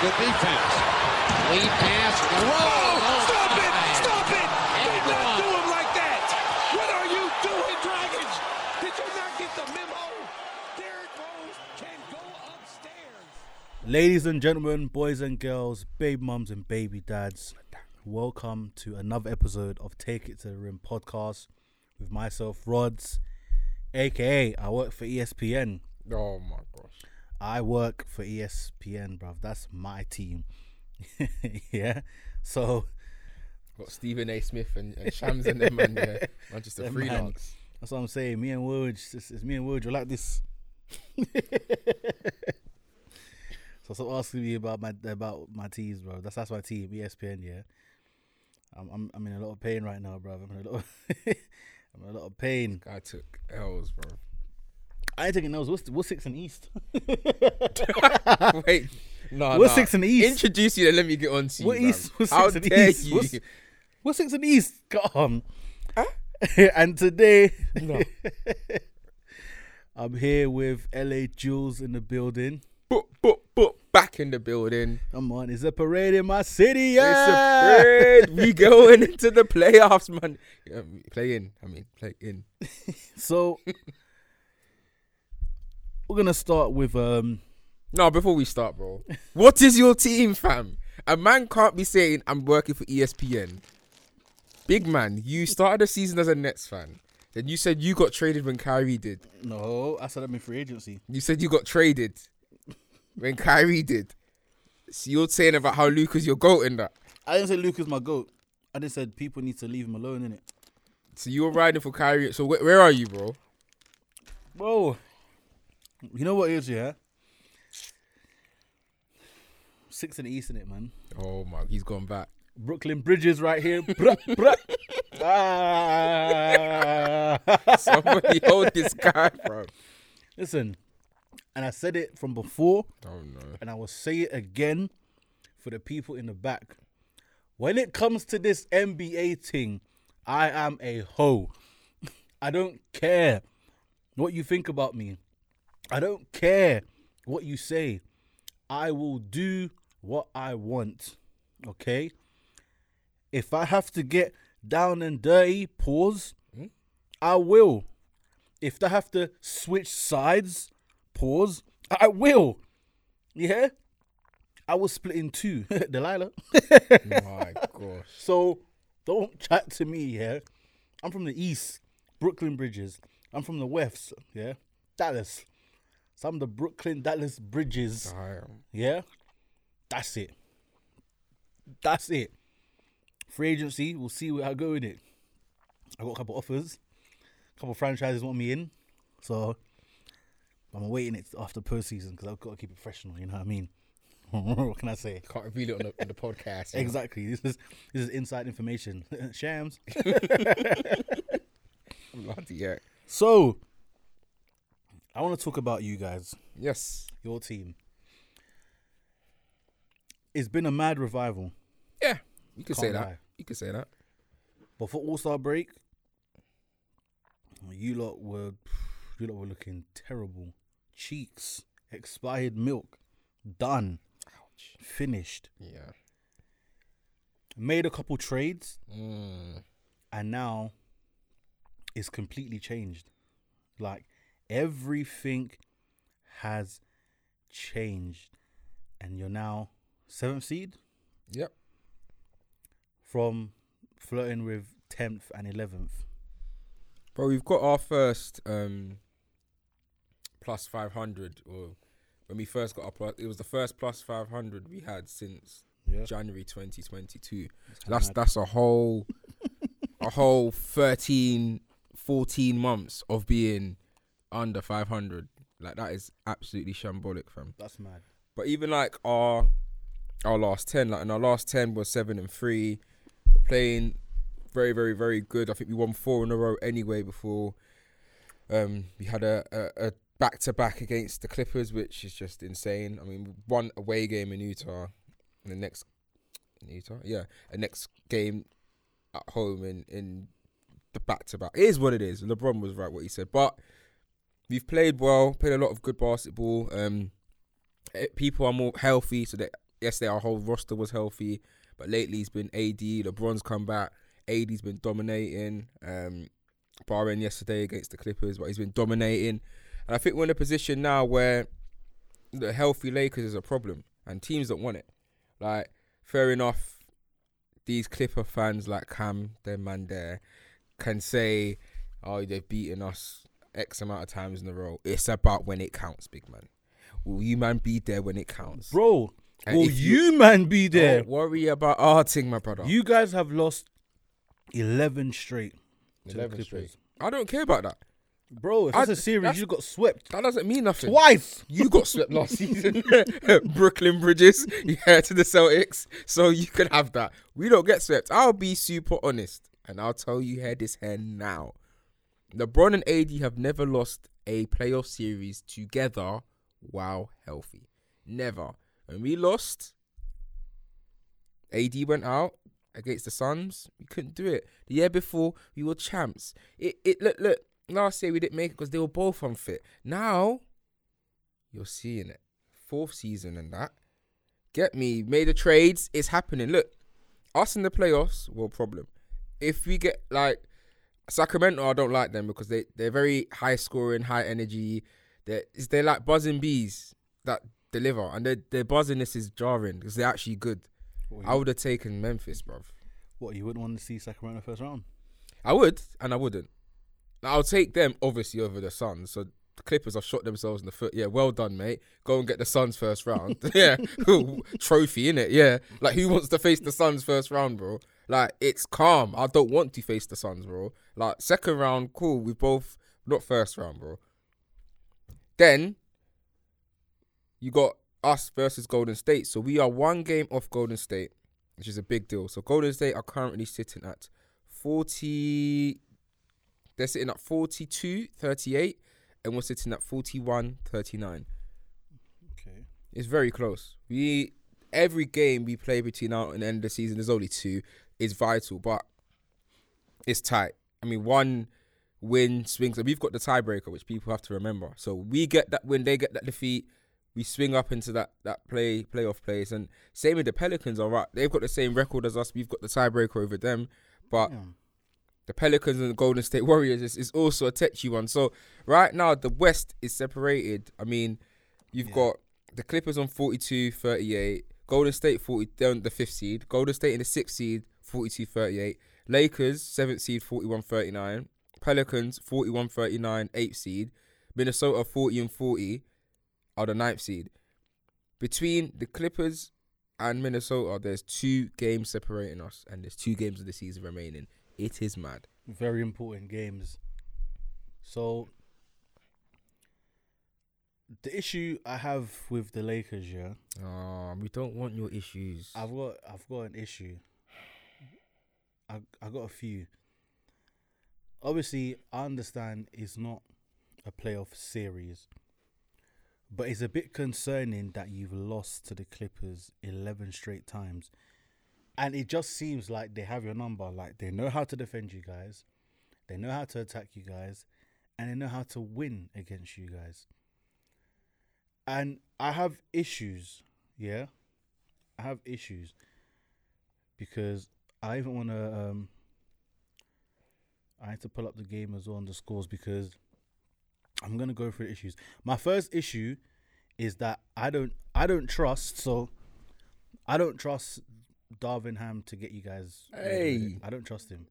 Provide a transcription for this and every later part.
Good defense. Lead pass. Throw. Oh, stop it! Stop it! And Do not one. do him like that! What are you doing, Dragons? Did you not get the memo? Derrick Rose can go upstairs. Ladies and gentlemen, boys and girls, baby mums and baby dads, welcome to another episode of Take It to the Rim podcast with myself, Rods, aka I work for ESPN. Oh my gosh. I work for ESPN, bruv. That's my team. yeah. So Got Stephen A. Smith and, and Shams and them man, yeah. Manchester Them freelance. that's what I'm saying. Me and Woj, it's, it's me and Woj. You like this? so stop asking me about my about my teams, bro. That's that's my team, ESPN. Yeah. I'm I'm I'm in a lot of pain right now, bro. I'm in a lot. Of I'm in a lot of pain. I took L's, bro. I ain't taking those. What's what's six in the East? Wait. No, What's nah. six in the East? Introduce you and let me get on to you. What bruv. East? What's How six in the dare East? you? What's- What's six in the East? Come on. and today, No. I'm here with LA Jules in the building. Boop, boop, boop. Back in the building. Come on, it's a parade in my city, Yeah, It's a parade. we going into the playoffs, man. Yeah, play in. I mean, play in. So we're gonna start with um No, before we start, bro. What is your team, fam? A man can't be saying I'm working for ESPN. Big man, you started the season as a Nets fan. Then you said you got traded when Kyrie did. no, I said I'm in free agency. You said you got traded when Kyrie did. So you're saying about how Luka's your goat in that. I didn't say Luka's my goat. I just said people need to leave him alone in it. So you were riding for Kyrie. So wh- where are you, bro? Bro, you know what it is, yeah? Six the East in it, man. Oh my, he's gone back. Brooklyn Bridges right here. Bruh, bruh. Ah. Somebody hold this guy, bro. Listen, and I said it from before, Oh no. and I will say it again for the people in the back. When it comes to this NBA thing, I am a hoe. I don't care what you think about me. I don't care what you say. I will do what I want. Okay? If I have to get down and dirty, pause, hmm? I will. If I have to switch sides, pause, I will. Yeah? I was split in two. Delilah. my gosh. So don't chat to me, yeah. I'm from the east, Brooklyn Bridges. I'm from the west, yeah. Dallas. So I'm the Brooklyn Dallas Bridges, Damn. yeah. That's it. That's it. Free agency, we'll see where I go with it. I got a couple offers. A couple franchises want me in. So I'm waiting it after postseason because I've got to keep it professional, you know what I mean? what can I say? Can't reveal it on the, on the podcast. you know. Exactly. This is this is inside information. Shams. Bloody heck. So I want to talk about you guys, Yes. your team. It's been a mad revival. Yeah. You could say Can't that. lie. You could say that. But for All Star break, you lot were you lot were looking terrible. Cheeks, expired milk, done, Ouch. finished. Yeah. Made a couple trades, Mm. and now it's completely changed. Like everything has changed, and you're now seventh seed Yep. from flirting with tenth and eleventh. But we've got our first um plus 500 or when we first got our plus it was the first plus 500 we had since Yeah, January 2022. That's mad. that's a whole a whole 13 14 months of being under 500. Like that is absolutely shambolic, fam. that's mad. But even like our our last ten, like and our last ten was seven and three, playing very, very, very good. I think we won four in a row anyway before um we had a a, a back to back against the Clippers, which is just insane. I mean, one away game in Utah, and the next in Utah, yeah, a next game at home in in the back to back. It is what it is. LeBron was right what he said, but we've played well, played a lot of good basketball. Um, eh, people are more healthy, so that yesterday our whole roster was healthy, but lately it's been AD. LeBron's come back. AD's been dominating. Um, barring yesterday against the Clippers, but he's been dominating. And I think we're in a position now where the healthy Lakers is a problem, and teams don't want it. Like, fair enough. These Clipper fans like Cam, their man there, can say, "Oh, they've beaten us X amount of times in a row." It's about when it counts, big man. Will you man be there when it counts? Bro, And will if you, man be there? Don't worry about arting, my brother. You guys have lost 11 straight. 11 straight. I don't care about that. Bro, if I- it's a series, that's- you got swept That doesn't mean nothing. twice. You got swept last season. Brooklyn Bridges, yeah, to the Celtics. So you can have that. We don't get swept. I'll be super honest. And I'll tell you here this here now. LeBron and AD have never lost a playoff series together while healthy. Never. When we lost, AD went out against the Suns. We couldn't do it. The year before, we were champs. It it look look. Last year we didn't make it because they were both unfit. Now you're seeing it. Fourth season and that. Get me. Made the trades. It's happening. Look, us in the playoffs, well, problem. If we get like Sacramento, I don't like them because they, they're very high scoring, high energy. They're, they're like buzzing bees that deliver. And their, their buzziness is jarring because they're actually good. What, I would have taken Memphis, bruv. what, you wouldn't want to see Sacramento first round? I would, and I wouldn't. I'll take them obviously over the Suns. So the Clippers have shot themselves in the foot. Yeah, well done, mate. Go and get the Suns first round. yeah, trophy in it. Yeah, like who wants to face the Suns first round, bro? Like it's calm. I don't want to face the Suns, bro. Like second round, cool. We both not first round, bro. Then you got us versus Golden State. So we are one game off Golden State, which is a big deal. So Golden State are currently sitting at 40 they're sitting at 42 38 and we're sitting at 41 39 Okay. it's very close we every game we play between now and the end of the season there's only two is vital but it's tight i mean one win swings and we've got the tiebreaker which people have to remember so we get that win they get that defeat we swing up into that that play playoff place and same with the pelicans all right they've got the same record as us we've got the tiebreaker over them but Yeah. the Pelicans and the Golden State Warriors is, is also a touchy one. So right now the West is separated. I mean, you've Yeah. got the Clippers on 42, 38, Golden State 40 they're the fifth seed, Golden State in the sixth seed, 42, 38, Lakers seventh seed, 41, 39, Pelicans 41, 39, eighth seed, Minnesota 40 and 40 are the ninth seed. Between the Clippers and Minnesota, there's two games separating us, and there's two games of the season remaining. It is mad. Very important games. So the issue I have with the Lakers, yeah, Oh, we don't want your issues. I've got I've got an issue. I I got a few. Obviously, I understand it's not a playoff series, but it's a bit concerning that you've lost to the Clippers eleven straight times, and it just seems like they have your number. Like they know how to defend you guys, they know how to attack you guys, and they know how to win against you guys. And I have issues, yeah. I have issues because I even want to. Um, I need to pull up the game as well on the scores because I'm gonna go through issues. My first issue is that I don't I don't trust so I don't trust Darvin Ham to get you guys. Hey. I don't trust him.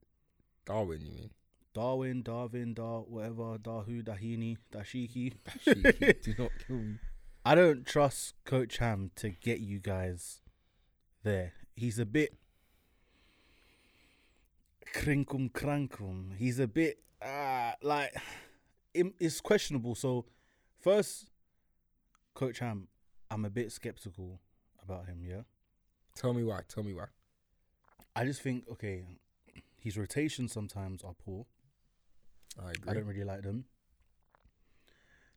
Darwin, you mean? Darwin, Darwin, Dar, whatever, Dahu, Dahini, Dashiki. Cheeky. Do not kill me. I don't trust Coach Ham to get you guys there. He's a bit crinkum crankum. He's a bit uh, like it's questionable. So first, Coach Ham, I'm a bit skeptical about him. Yeah, Tell me why. Tell me why. I just think okay, his rotations sometimes are poor. I agree. I don't really like them.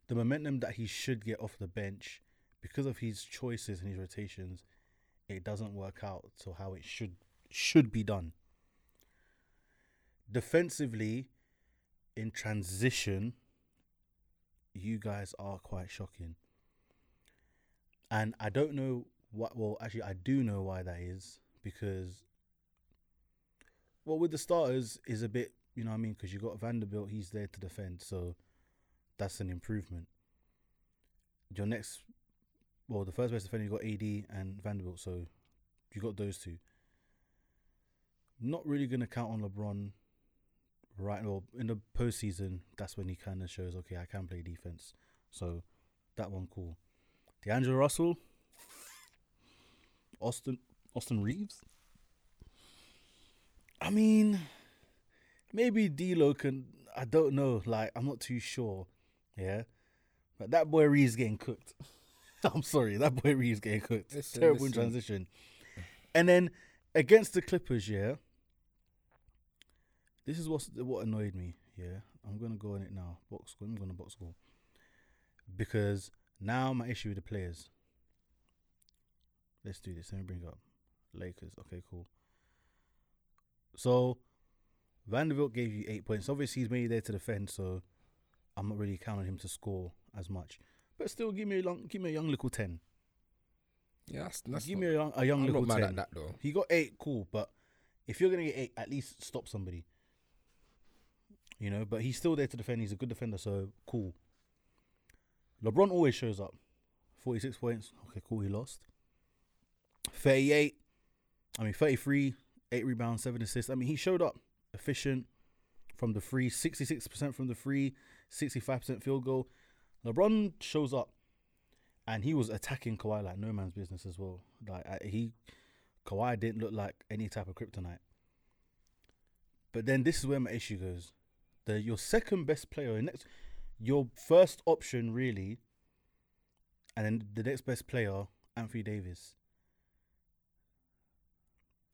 The momentum that he should get off the bench, because of his choices and his rotations, it doesn't work out to how it should should be done. Defensively, in transition, you guys are quite shocking. And I don't know What? Well, actually, I do know why that is because, well, with the starters is a bit, you know, what I mean, because you got Vanderbilt, he's there to defend, so that's an improvement. Your next, well, the first best defender you got AD and Vanderbilt, so you got those two. Not really gonna count on LeBron. Right, well, in the postseason, that's when he kind of shows, okay, I can play defense. So that one cool. D'Angelo Russell, Austin Austin Reaves. I mean, maybe D'Lo can. I don't know. Like, I'm not too sure. Yeah, but that boy Reaves getting cooked. I'm sorry, that boy Reaves getting cooked. Listen, Terrible listen. transition. And then against the Clippers, yeah. This is what's what annoyed me. Yeah, I'm gonna go on it now. Box score. I'm gonna box score because now my issue with the players. Let's do this. Let me bring up Lakers. Okay, cool. So Vanderbilt gave you eight points. Obviously, he's mainly there to defend, so I'm not really counting him to score as much. But still, give me a long, give me a young little ten. Yeah, that's, that's give not, me a young, a young I'm little not mad ten. at that though. He got eight, cool. But if you're gonna get eight, at least stop somebody. You know, but he's still there to defend. He's a good defender, so cool. LeBron always shows up. 46 points. Okay, cool. He lost. 38. I mean, 33, 8 rebounds, 7 assists. I mean, he showed up efficient from the free, 66% from the free, 65% field goal. LeBron shows up and he was attacking Kawhi like no man's business as well. Like, he, Kawhi didn't look like any type of kryptonite. But then this is where my issue goes. The your second best player, next your first option really, and then the next best player, Anthony Davis.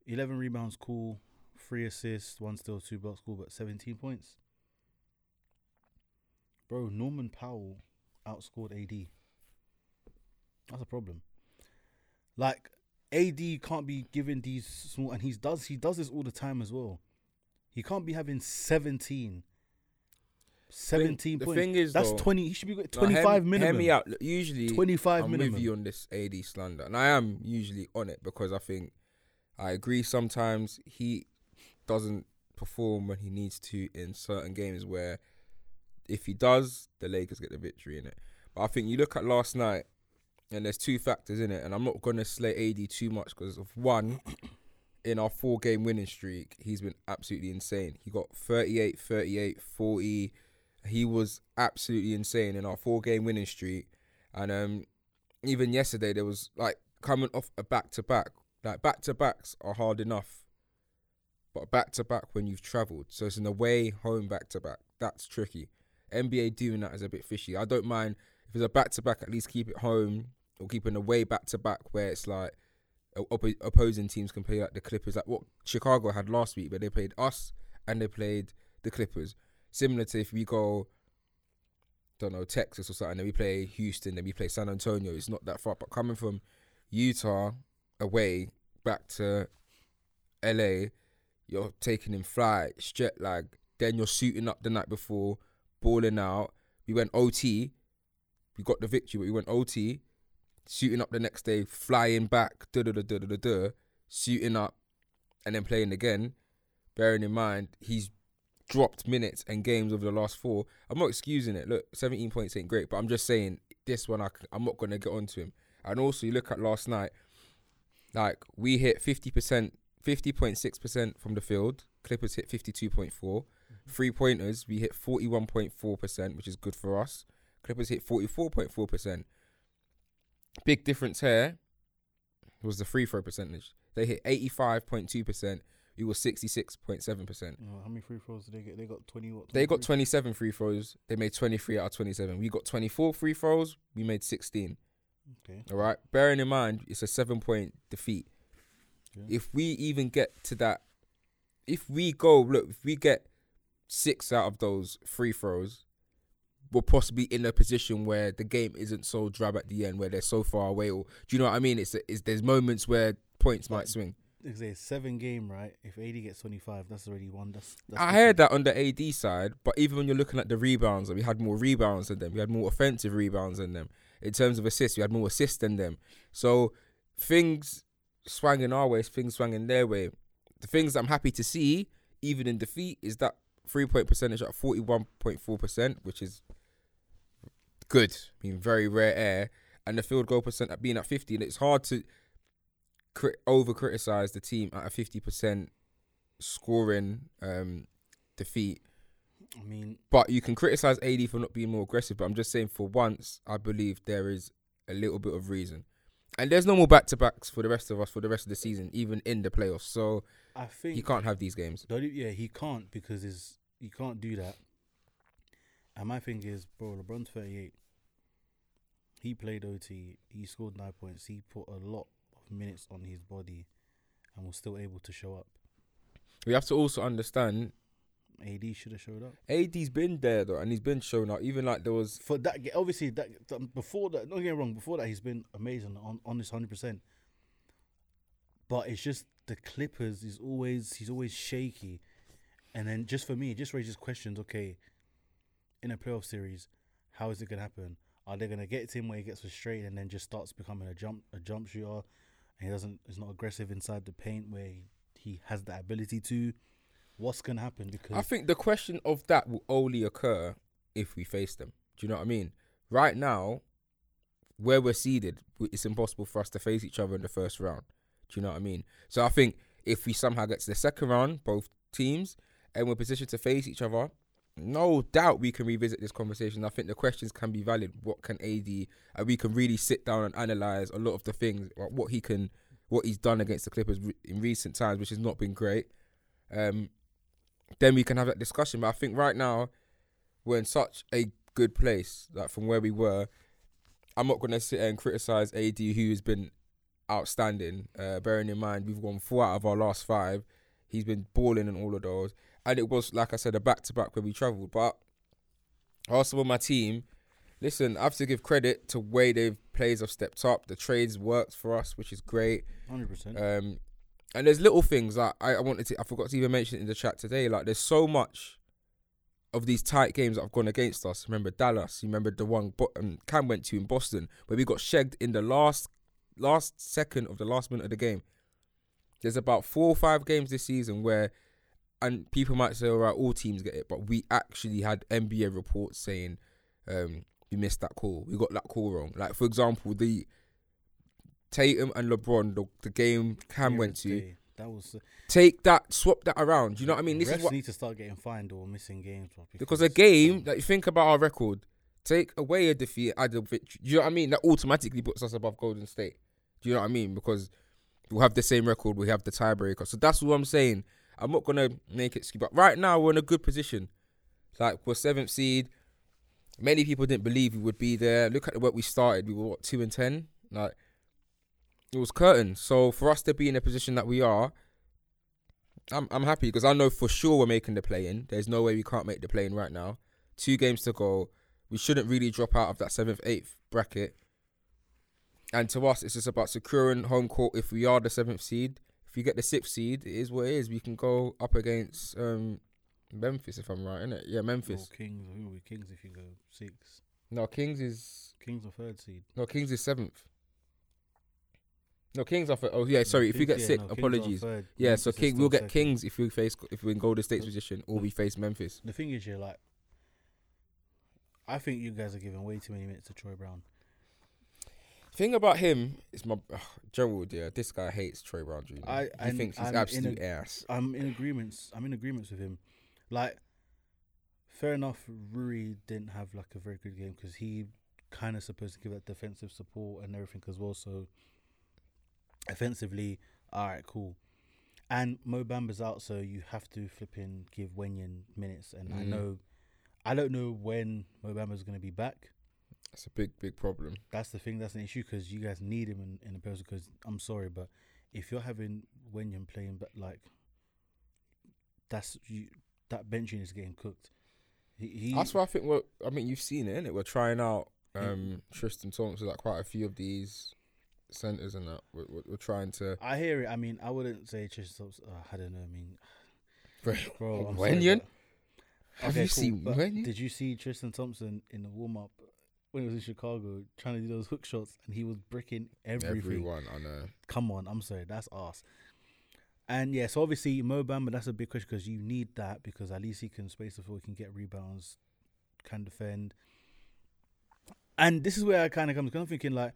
Eleven rebounds, cool. Three assists, one steal, two blocks, cool, but seventeen points. Bro, Norman Powell outscored AD. That's a problem. Like AD can't be given these small, and he does he does this all the time as well. He can't be having 17. 17 the points. thing is, that's though- 20. He should be getting Now, hear 25 minimum. Hear me out. Look, Usually, 25 I'm minimum. with you on this AD slander, and I am usually on it because I think I agree. Sometimes he doesn't perform when he needs to in certain games where if he does, the Lakers get the victory in it. But I think you look at last night, and there's two factors in it, and I'm not gonna slay AD too much because of one. In our four game winning streak, he's been absolutely insane. He got 38, 38, 40. He was absolutely insane in our four game winning streak. And um, even yesterday, there was like coming off a back to back. Like back to backs are hard enough, but back to back when you've travelled. So it's an away home back to back. That's tricky. NBA doing that is a bit fishy. I don't mind if it's a back to back. At least keep it home or keep an away back to back where it's like o- oppo- opposing teams can play like the Clippers, like what Chicago had last week, where they played us and they played the Clippers. Similar to if we go, don't know, Texas or something, then we play Houston, then we play San Antonio. It's not that far, but coming from Utah away back to LA, you're taking in flight, jet lag. Then you're suiting up the night before, balling out. We went OT. We got the victory, but we went OT. Suiting up the next day, flying back, da da da da da, da suiting up, and then playing again. Bearing in mind he's dropped minutes and games over the last four. I'm not excusing it. Look, 17 points ain't great, but I'm just saying this one I, am not gonna get onto him. And also, you look at last night. Like we hit 50%, 50.6% from the field. Clippers hit 52.4. Mm-hmm. Three pointers, we hit 41.4%, which is good for us. Clippers hit 44.4%. Big difference here was the free throw percentage. They hit 85.2%. We were 66.7%. Oh, how many free throws did they get? They got 20 what? They got 27 free throws. They made 23 out of 27. We got 24 free throws. We made 16. Okay. All right. Bearing in mind, it's a seven point defeat. Yeah. If we even get to that, if we go, look, if we get six out of those free throws, we're possibly in a position where the game isn't so drab at the end, where they're so far away. Or do you know what I mean? It's, it's there's moments where points might swing. It's a seven game, right? If AD gets 25, that's already one. That's, that's I heard that on the AD side, but even when you're looking at the rebounds, we had more rebounds than them. We had more offensive rebounds than them. In terms of assists, we had more assists than them. So things swanging our way, things swanging their way. The things I'm happy to see, even in defeat, is that three point percentage at 41.4%, which is good. I mean, very rare air. And the field goal percent at being at 50. And it's hard to cri- over criticize the team at a 50% scoring um, defeat. I mean, But you can criticize AD for not being more aggressive. But I'm just saying, for once, I believe there is a little bit of reason. And there's no more back to backs for the rest of us for the rest of the season, even in the playoffs. So I think he can't have these games. Yeah, he can't because is he can't do that. And my thing is, bro, LeBron's thirty eight. He played OT. He scored nine points. He put a lot minutes on his body, and was still able to show up. We have to also understand AD should have showed up AD's been there though, and he's been showing up. Even like there was for that. Obviously, that th- before that. Don't get me wrong. Before that, he's been amazing on on this hundred percent. But it's just the Clippers is always he's always shaky, and then just for me, it just raises questions. Okay, in a playoff series, how is it gonna happen? Are they gonna get to him where he gets frustrated and then just starts becoming a jump a jump shooter, he doesn't is not aggressive inside the paint where he, he has the ability to? What's gonna happen? Because I think the question of that will only occur if we face them. Do you know what I mean? Right now, where we're seeded, it's impossible for us to face each other in the first round. Do you know what I mean? So I think if we somehow get to the second round, both teams, and we're positioned to face each other, no doubt we can revisit this conversation. I think the questions can be valid. What can AD, and we can really sit down and analyze a lot of the things, what he can, what he's done against the Clippers in recent times, which has not been great. Um, then we can have that discussion. But I think right now we're in such a good place, like from where we were. I'm not gonna sit there and criticize AD, who has been outstanding. Uh, bearing in mind we've won four out of our last five. He's been balling in all of those, and it was like I said, a back to back where we travelled. But also with my team, listen, I have to give credit to way they've players have stepped up. The trades worked for us, which is great. hundred percent. Um, and there's little things that I, I wanted to, I forgot to even mention in the chat today. Like, there's so much of these tight games that have gone against us. Remember Dallas? You remember the one Bo- um, Cam went to in Boston where we got shagged in the last last second of the last minute of the game. There's about four or five games this season where, and people might say, all right, all teams get it, but we actually had NBA reports saying um, we missed that call. We got that call wrong. Like, for example, the Tatum and LeBron, the, the game Cam went to, That was take that, swap that around. Do you know what I mean? This refs is what need to start getting fined or missing games bro, because a game that you think about our record, take away a defeat, add a victory. Do you know what I mean? That automatically puts us above Golden State. Do you know what I mean? Because we'll have the same record, we have the tiebreaker. So that's what I'm saying. I'm not gonna make it skip. But right now we're in a good position. Like we're seventh seed. Many people didn't believe we would be there. Look at the work we started. We were what two and ten. Like it was curtain. So for us to be in a position that we are, I'm I'm happy because I know for sure we're making the play in. There's no way we can't make the play in right now. Two games to go. We shouldn't really drop out of that seventh, eighth bracket. And to us, it's just about securing home court. If we are the seventh seed, if you get the sixth seed, it is what it is. We can go up against um, Memphis, if I'm right, innit? Yeah, Or Memphis. Kings. Who will be Kings if you go six? No, Kings is Kings or third seed. no Kings is seventh. No, Kings are. Oh yeah, sorry. If we Kings- get yeah, sick, no, apologies. Yeah, Memphis so King, we'll get second. Kings if we face if we're in Golden State's position or we face Memphis. The thing is, you're like, I think you guys are giving way too many minutes to Troy Brown. Thing about him is my ugh, Gerald. Yeah, this guy hates Troy Brown Jr. I- he thinks he's I'm in absolute a- ass. I'm in agreements. I'm in agreements with him. Like, fair enough. Rui didn't have like a very good game because he kind of supposed to give that defensive support and everything as well. So, offensively, all right, cool. And Mo Bamba's out, so you have to flip in give Wenyen minutes. And I Mm. know, I don't know when Mo Bamba's going to be back. It's a big, big problem. That's the thing. That's an issue because you guys need him in, in the post. Because I'm sorry, but if you're having Wenyen playing, but like that's you, that benching is getting cooked. He, he That's why I think we're. I mean, you've seen it, innit? We're trying out um, Tristan Thompson, like quite a few of these centers and that. We're, we're, we're trying to. I hear it. I mean, I wouldn't say Tristan. Thompson- Uh, I don't know. I mean, bro, I'm Wenyen? sorry, but- Have Okay, you cool, seen Wenyen? Did you see Tristan Thompson in the warm up when he was in Chicago trying to do those hook shots and he was bricking everything. Everyone, I know. Come on, I'm sorry, that's ass. And yeah, so obviously Mo Bamba, that's a big question because you need that because at least he can space the floor, he can get rebounds, can defend. And this is where I kind of come. I'm thinking like,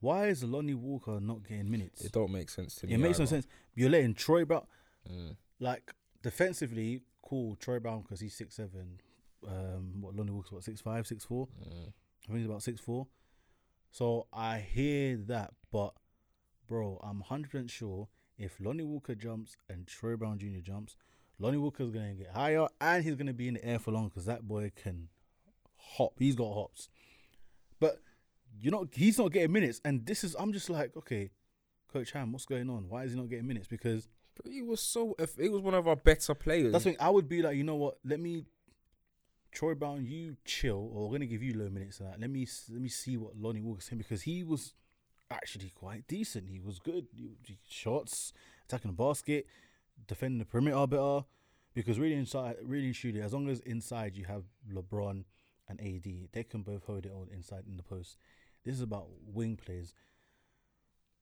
why is Lonnie Walker not getting minutes? It don't make sense to me. It makes no sense. You're letting Troy Brown, Mm. like defensively, cool. Troy Brown because he's six seven. Um, what Lonnie Walker's what six five, six four. Mm. I think he's about six four. So I hear that, but bro, I'm hundred percent sure if Lonnie Walker jumps and Troy Brown Jr. jumps, Lonnie Walker's gonna get higher and he's gonna be in the air for long because that boy can hop. He's got hops, but you know he's not getting minutes. And this is I'm just like, okay, Coach Ham, what's going on? Why is he not getting minutes? Because he was so. If he was one of our better players. that's when I would be like, you know what? Let me, Troy Brown, you chill, or we're gonna give you low minutes. That. Let me let me see what Lonnie Walker's saying because he was actually quite decent. He was good. He, he shots, attacking the basket, defending the perimeter better. Because really inside, really and truly, as long as inside you have LeBron and AD, they can both hold it on inside in the post. This is about wing plays.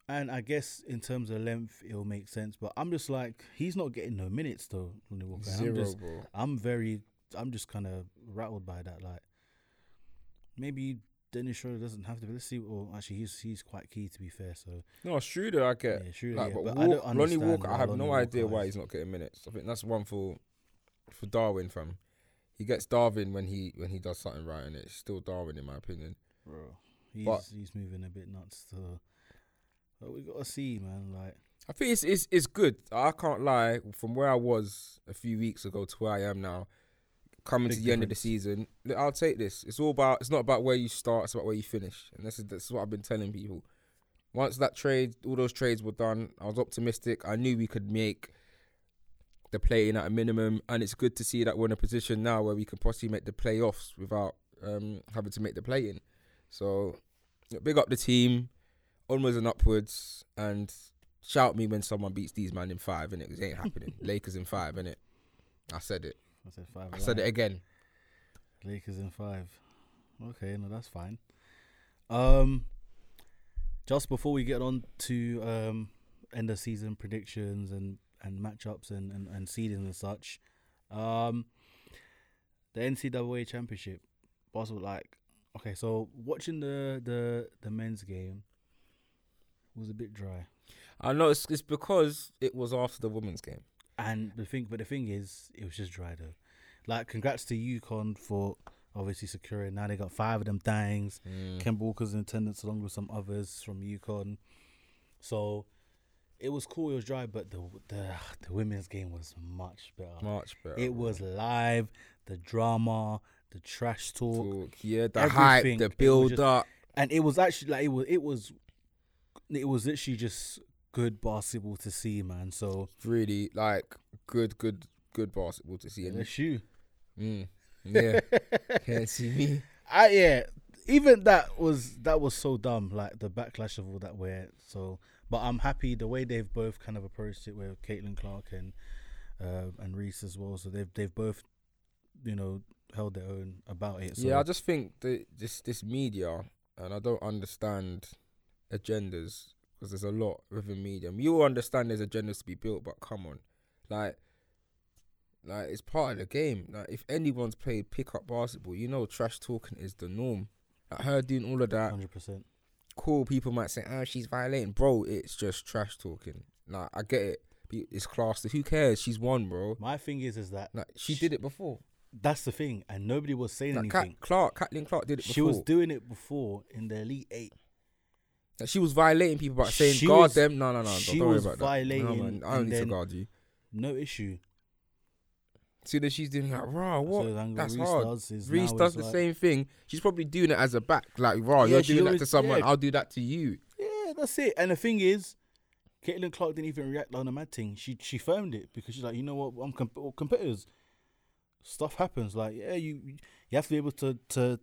And I guess in terms of length, it'll make sense. But I'm just like, he's not getting no minutes though, Lonnie Walker. And I'm zero, just, bro. I'm very, I'm just kind of rattled by that. Like, maybe Dennis Schroeder doesn't have to. But let's see. Well, actually, he's he's quite key to be fair. So No, Schroeder, I get. yeah, Schroeder, Like, yeah, but but Walk- I Lonnie Walker, I have Lonnie no idea Walker why he's not getting minutes. I think that's one for for Darwin, fam. He gets Darwin when he when he does something right, and it's still Darwin in my opinion. bro. He's But- he's moving a bit nuts. So, but we gotta see, man. Like, I think it's it's it's good. I can't lie. From where I was a few weeks ago to where I am now, coming Big to the end of the season, I'll take this. It's all about. It's not about where you start. It's about where you finish, and this is this is what I've been telling people. Once that trade, all those trades were done, I was optimistic. I knew we could make the play in at a minimum, and it's good to see that we're in a position now where we can possibly make the playoffs without um, having to make the play in. So, big up the team, onwards and upwards, and shout me when someone beats these man in five, innit? 'Cause it ain't happening. Lakers in five, innit? I said it. I said five. I said it right. again. Lakers in five. Okay, no, that's fine. Um, just before we get on to um end of season predictions and and matchups and and, and seedings and such, um, the NCAA championship, basketball. Like, okay, so watching the the the men's game was a bit dry. I know it's, it's because it was after the women's game. And the thing, but the thing is, it was just dry though. Like, congrats to UConn for obviously securing. Now they got five of them things. Mm. Kemba Walker's in attendance along with some others from UConn. So it was cool. It was dry, but the the the women's game was much better. Much better. It was live. The drama, the trash talk, Talk, yeah, the hype, the build just- up. and it was actually like it was it was it was literally just good basketball to see, man. So Really, like good, good, good basketball to see. And, let's shoot. mm, yeah, can't see me. I yeah, even that was that was so dumb. Like the backlash of all that. Where so, but I'm happy the way they've both kind of approached it with Caitlin Clark and uh, and Reese as well. So they've they've both, you know, held their own about it. So yeah, I just think that this this media, and I don't understand agendas because there's a lot within media. You understand there's agendas to be built, but come on, like, like it's part of the game. Like, if anyone's played pickup basketball, you know, trash talking is the norm. Like her doing all of that, hundred percent. cool. People might say, "Oh, she's violating," bro. It's just trash talking. Like, I get it. It's class. Who cares? She's won, bro. My thing is, is that Like, she Sh- did it before. that's the thing, and nobody was saying Like, Kat anything. Clark, Kathleen Clark did it before. She was doing it before in the Elite Eight. She was violating people by saying She guard was- them. No, no, no. she don't worry was about violating that. No, man, I don't need to guard you. No issue. See that she's doing like, raw. What? So That's Reese hard. does Reese does the like- same thing. She's probably doing it as a back, like raw. Yeah, you're doing that to someone. yeah. I'll do that to you. Yeah, that's it. And the thing is, Caitlin Clark didn't even react on the mad thing. She she firmed it because she's like, you know what, I'm comp- competitors. Stuff happens. Like, yeah, you you have to be able to to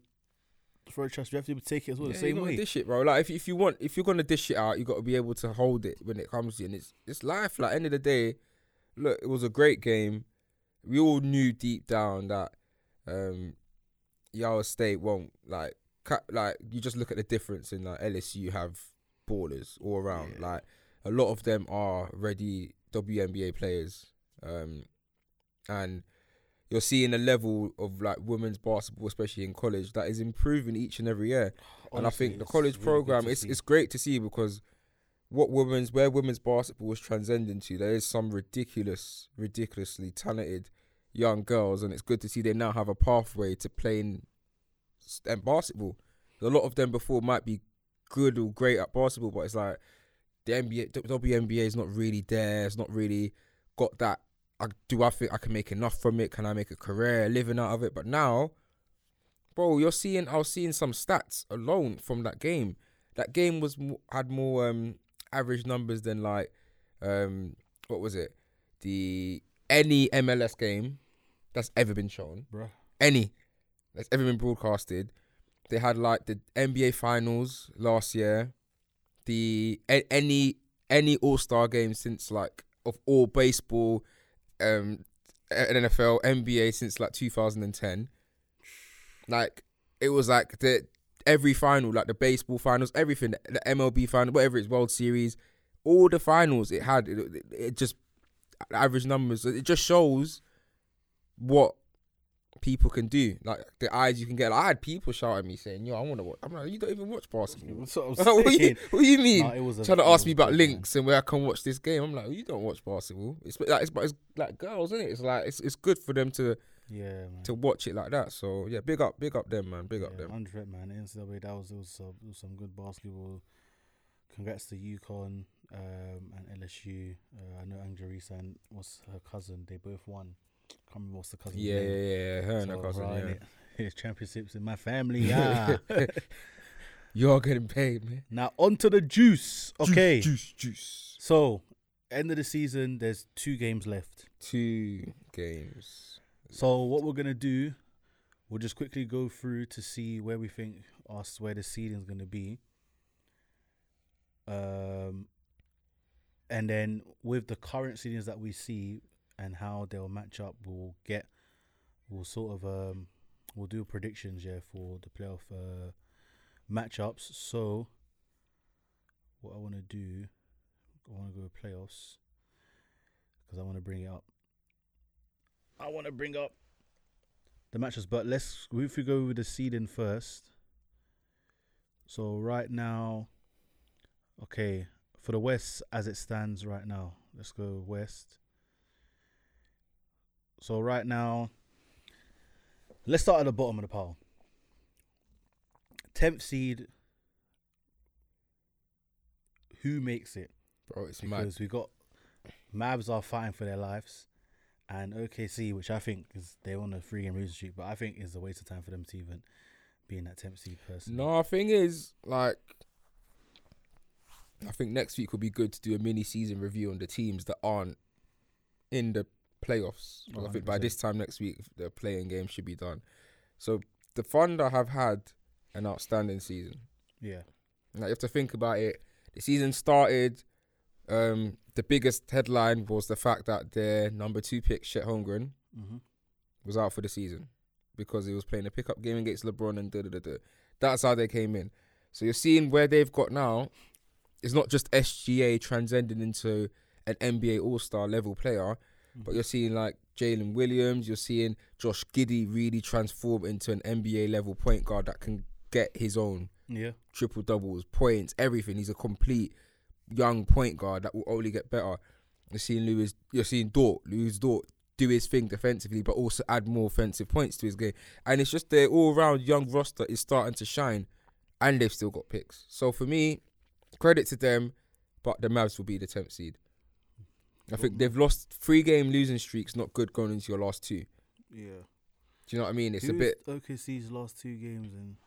throw. You have to be able to take it as well. Yeah, the same way. dish it, bro. Like if if you want, if you're gonna dish it out, you got to be able to hold it when it comes to you. And it's it's life. Like end of the day, look, it was a great game. We all knew deep down that um Iowa State won't like ca- like you just look at the difference in like LSU have ballers all around. Like a lot of them are ready WNBA players, um, and you're seeing a level of like women's basketball, especially in college, that is improving each and every year. and I think the college really program it's see. it's great to see because what women's where women's basketball is transcending to, there is some ridiculous, ridiculously talented young girls, and it's good to see they now have a pathway to playing and basketball. A lot of them before might be good or great at basketball, but it's like the NBA, the WNBA is not really there. It's not really got that. I, do I think I can make enough from it? Can I make a career living out of it? But now, bro, you're seeing. I was seeing some stats alone from that game. That game was had more um average numbers than like um what was it? The any MLS game that's ever been shown bruh. any that's ever been broadcasted. They had like the NBA finals last year, the any any All Star game since like of all baseball, um, a- NFL, NBA since like 2010. Like it was like the every final, like the baseball finals, everything, the MLB final, whatever it's World Series, all the finals it had, it, it, it just average numbers. It just shows what people can do. Like the eyes you can get. Like, I had people shouting at me saying, "Yo, I want to watch." I'm like, "You don't even watch basketball." What what, do you, what do you mean? Nah, it was a- Trying to ask me about links and where I can watch this game. I'm like, you don't watch basketball. It's like it's, but it's like girls, isn't it? It's like it's it's good for them to Yeah, man. to watch it like that. So yeah, big up, big up them, man. Big up yeah, them. Hundred man. NCAA that was was, some, it was some good basketball. Congrats to UConn um, and LSU. Uh, I know Angelisa and was her cousin. They both won. Can't remember what's the cousin. Yeah, yeah, yeah. Her and her cousin. right, Yeah. It's championships in my family. Yeah. You're getting paid, man. now on to the juice. Okay. Juice, juice. So end of the season. There's two games left. Two games. So what we're gonna do, we'll just quickly go through to see where we think us where the seeding's gonna be. Um, and then with the current seedings that we see and how they'll match up, we'll get, we'll sort of um, we'll do predictions yeah for the playoff uh matchups. So what I want to do, I want to go playoffs because I want to bring it up. I want to bring up the matches, but let's if we go with the seeding first. So right now, okay, for the West as it stands right now, let's go West. So right now, let's start at the bottom of the pile. Tenth seed. Who makes it? Bro, it's mad. because we got Mavs are fighting for their lives, and OKC, which I think is they're on a three game losing streak, but I think is a waste of time for them to even be in that tenth seed person. No, thing is, like, I think next week will be good to do a mini season review on the teams that aren't in the playoffs. 'Cause I think by this time next week, the playing game should be done. So the Thunder have had an outstanding season. yeah, Like, you have to think about it. The season started. Um, the biggest headline was the fact that their number two pick, Chet Holmgren, mm-hmm. was out for the season because he was playing a pickup game against LeBron and da da da da. That's how they came in. So you're seeing where they've got now. It's not just SGA transcending into an NBA All Star level player, but you're seeing like Jalen Williams. You're seeing Josh Giddey really transform into an NBA level point guard that can get his own yeah, triple doubles, points, everything. He's a complete young point guard that will only get better. You're seeing Lewis, you're seeing Dort, Lewis Dort do his thing defensively, but also add more offensive points to his game. And it's just their all round young roster is starting to shine, and they've still got picks. So for me, credit to them, but the Mavs will be the 10th seed. I think they've lost three game losing streaks, not good going into your last two. yeah. Do you know what I mean? It's a bit. OKC's last two games and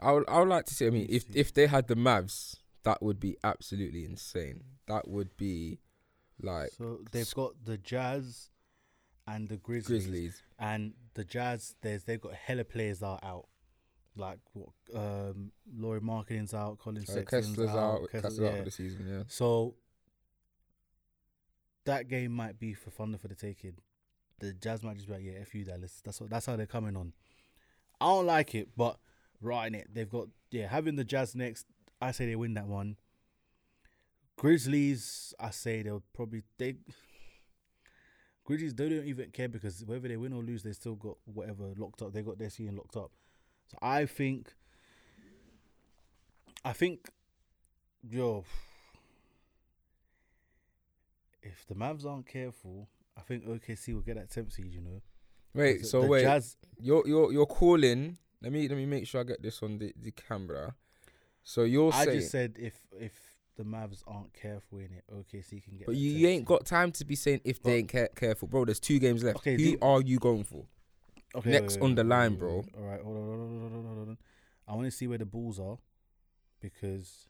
I would, I would like to say. I mean, if if they had the Mavs, that would be absolutely insane. That would be like so they've got the Jazz and the Grizzlies, Grizzlies. and the Jazz. There's they've got hella players that are out. Like what? Um, Lauri Markkanen's out. Collin Uh, Sexton's Kessler's out. out. Kessler- Kessler's out yeah. for the season. Yeah. So that game might be for Thunder for the taking. The Jazz might just be like, yeah, f you, Dallas. That's what, that's how they're coming on. I don't like it, but right in it. They've got yeah, having the Jazz next. I say they win that one. Grizzlies, I say they'll probably they. Grizzlies they don't even care because whether they win or lose, they still got whatever locked up. They got their season locked up. So I think. I think, yo, if the Mavs aren't careful, I think OKC will get that temp seed. You know. Wait, so the wait, Jazz, you're you're you're calling. Let me let me make sure I get this on the, the camera. So you're I saying, just said if if the Mavs aren't careful in it, OKC can get. but you, ain't got time to be saying if But- they ain't care- careful, bro. There's two games left. Okay, Who the- are you going for? Okay, next on the line, wait, bro. All right, hold on, hold on, hold on, hold on, hold on. I want to see where the Bulls are because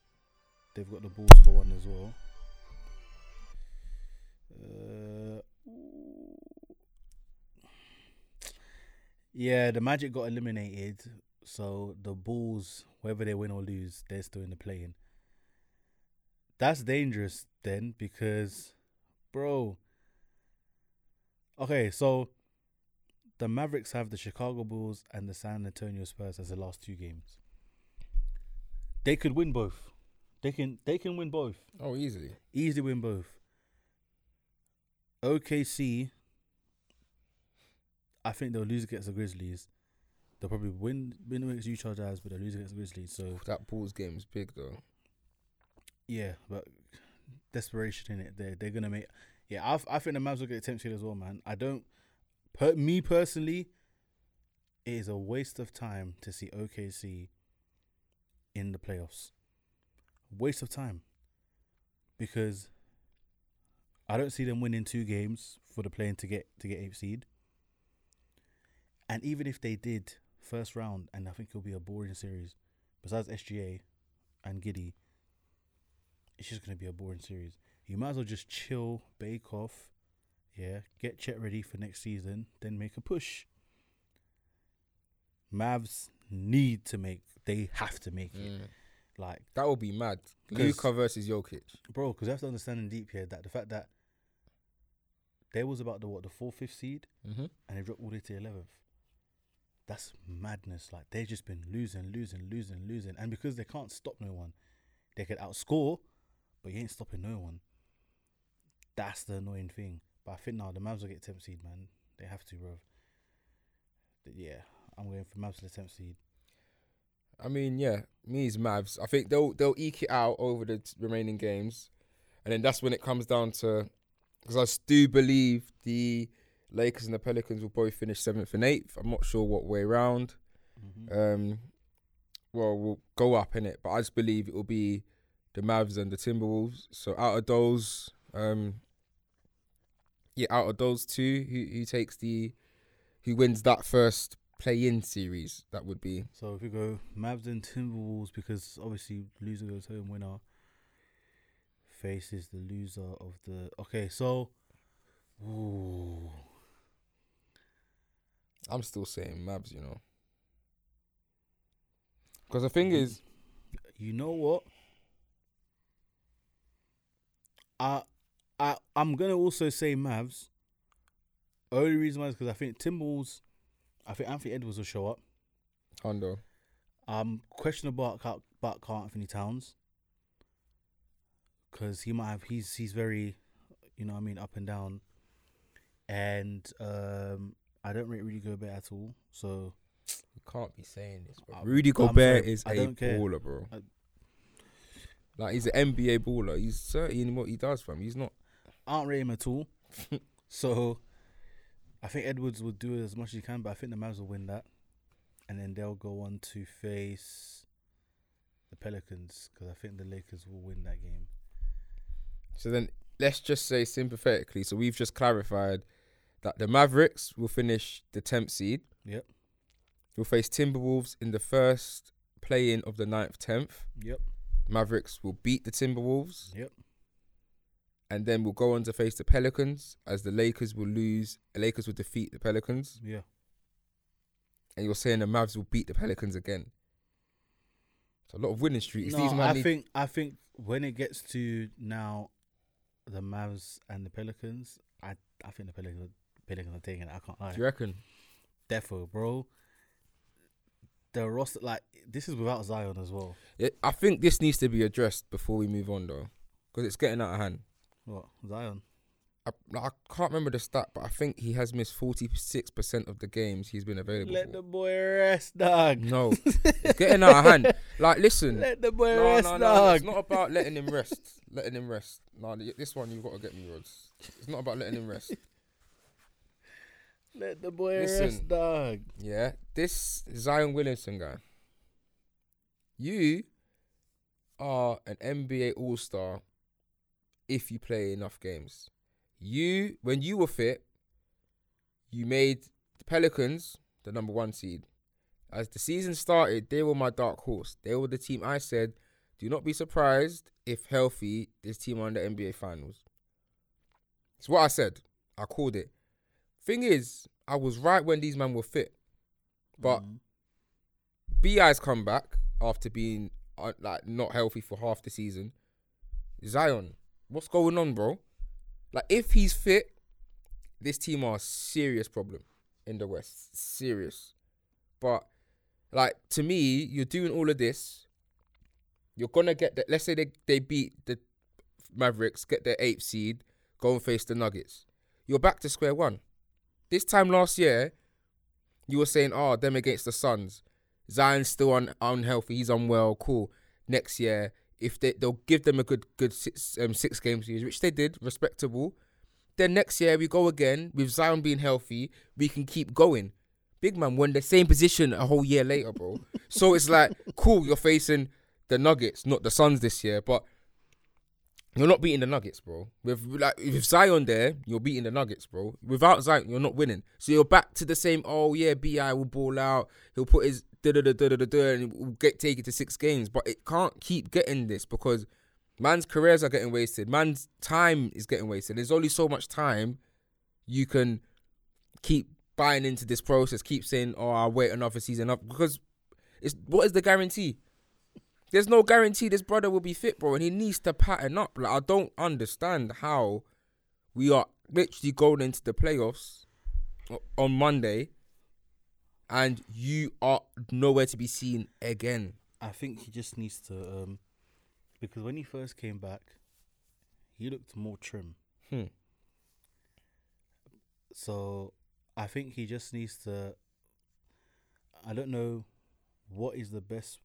they've got the Bulls for one as well. Uh, yeah, the Magic got eliminated, so the Bulls, whether they win or lose, they're still in the play-in. That's dangerous then because, bro. Okay, so the Mavericks have the Chicago Bulls and the San Antonio Spurs as the last two games. They could win both. They can they can win both. Oh, easily. Easily win both. OKC I think they'll lose against the Grizzlies. They'll probably win win against Utah Jazz, but they'll lose against the Grizzlies. So That Bulls game is big though. yeah, but desperation in it. They they're gonna make. Yeah, I I think the Mavs will get tempted as well, man. I don't. Per, me personally, it is a waste of time to see OKC in the playoffs. Waste of time because I don't see them winning two games for the playing to get to get eighth seed. And even if they did first round, and I think it'll be a boring series, besides SGA and Giddey, it's just gonna be a boring series. You might as well just chill, bake off, yeah, get Chet ready for next season, then make a push. Mavs need to make, they have to make it. Mm. Like, That would be mad. Luka versus Jokic. bro, because you have to understand in deep here that the fact that they was about the what the fourth, fifth seed, Mm-hmm. and they dropped all the way to eleventh. That's madness. Like they've just been losing, losing, losing, losing, and because they can't stop no one, they could outscore, but you ain't stopping no one. That's the annoying thing. But I think now the Mavs will get temp seed, man. They have to, bro. Yeah, I'm going for Mavs to the temp seed. I mean, yeah, me's Mavs. I think they'll they'll eke it out over the t- remaining games, and then that's when it comes down to because I do believe the Lakers and the Pelicans will both finish seventh and eighth. I'm not sure what way round. Um, well, we'll go up in it, but I just believe it will be the Mavs and the Timberwolves. So out of those, um, yeah, out of those two, who who takes the who wins that first play-in series? That would be So if we go Mavs and Timberwolves, because obviously loser goes home, winner faces the loser of the. Okay, so, ooh, I'm still saying Mavs, you know. Because the thing is, you know what? I, I, I'm gonna also say Mavs. Only reason why is because I think Timberwolves. I think Anthony Edwards will show up. Hondo, Um, questionable about about Karl-Anthony Towns because he might have he's he's very, you know, what I mean, up and down, and um, I don't rate Rudy Gobert at all. So you can't be saying this, bro. I'm- Rudy I'm Gobert is I a baller, bro. I- like he's an NBA baller. He's certain in what he does, fam. He's not. I don't rate him at all. so I think Edwards will do as much as he can, but I think the Mavs will win that, and then they'll go on to face the Pelicans because I think the Lakers will win that game. So then let's just say sympathetically. So we've just clarified that the Mavericks will finish the 10th seed. Yep. We'll face Timberwolves in the first play-in of the 9th, 10th. Yep. Mavericks will beat the Timberwolves. Yep. and then we'll go on to face the Pelicans as the Lakers will lose. The Lakers will defeat the Pelicans, Yeah. and you're saying the Mavs will beat the Pelicans again. It's a lot of winning streaks. No, I need- think I think when it gets to now, the Mavs and the Pelicans, I I think the Pelicans Pelicans are taking it. I can't lie. Do you reckon? Defo, bro. the roster like this is without Zion as well. It, I think this needs to be addressed before we move on, though, because it's getting out of hand. What Zion? I, I can't remember the stat, but I think he has missed forty six percent of the games he's been available. Let for. the boy rest, dog. No, it's getting out of hand. Like, listen, Let the boy no, rest, no, no, dog. it's not about letting him rest. letting him rest. No, this one you've got to get me, Rods. It's not about letting him rest. Let the boy Listen. rest, dog. Yeah, this Zion Williamson guy. You are an NBA All Star if you play enough games. You, when you were fit, you made the Pelicans the number one seed. As the season started, they were my dark horse. They were the team I said, do not be surprised if healthy, this team are in the NBA Finals. It's what I said. I called it. Thing is, I was right when these men were fit. But Mhm. BI's come back after being uh, like not healthy for half the season. Zion, what's going on, bro? Like if he's fit, this team are a serious problem in the West. Serious. But like to me, you're doing all of this. You're gonna get that. Let's say they they beat the Mavericks, get their eighth seed, go and face the Nuggets. You're back to square one. This time last year, you were saying, "Oh, them against the Suns." Zion's still un- unhealthy. He's unwell. Cool. Next year, if they they'll give them a good good six um, six game series, which they did, respectable. Then next year we go again with Zion being healthy. We can keep going. Big man, we're in the same position a whole year later, bro. so it's like cool. You're facing the Nuggets, not the Suns this year, but you're not beating the Nuggets, bro. With like with Zion there, you're beating the Nuggets, bro. Without Zion, you're not winning. So you're back to the same. Oh yeah, Bi will ball out. He'll put his and get take it to six games. But it can't keep getting this because man's careers are getting wasted. Man's time is getting wasted. There's only so much time you can keep buying into this process. Keep saying, "Oh, I'll wait another season up," because it's what is the guarantee? There's no guarantee this brother will be fit, bro, and he needs to pattern up. Like I don't understand how we are literally going into the playoffs on Monday, and you are nowhere to be seen again. I think he just needs to um because when he first came back, he looked more trim. Hmm. So I think he just needs to. I don't know what is the best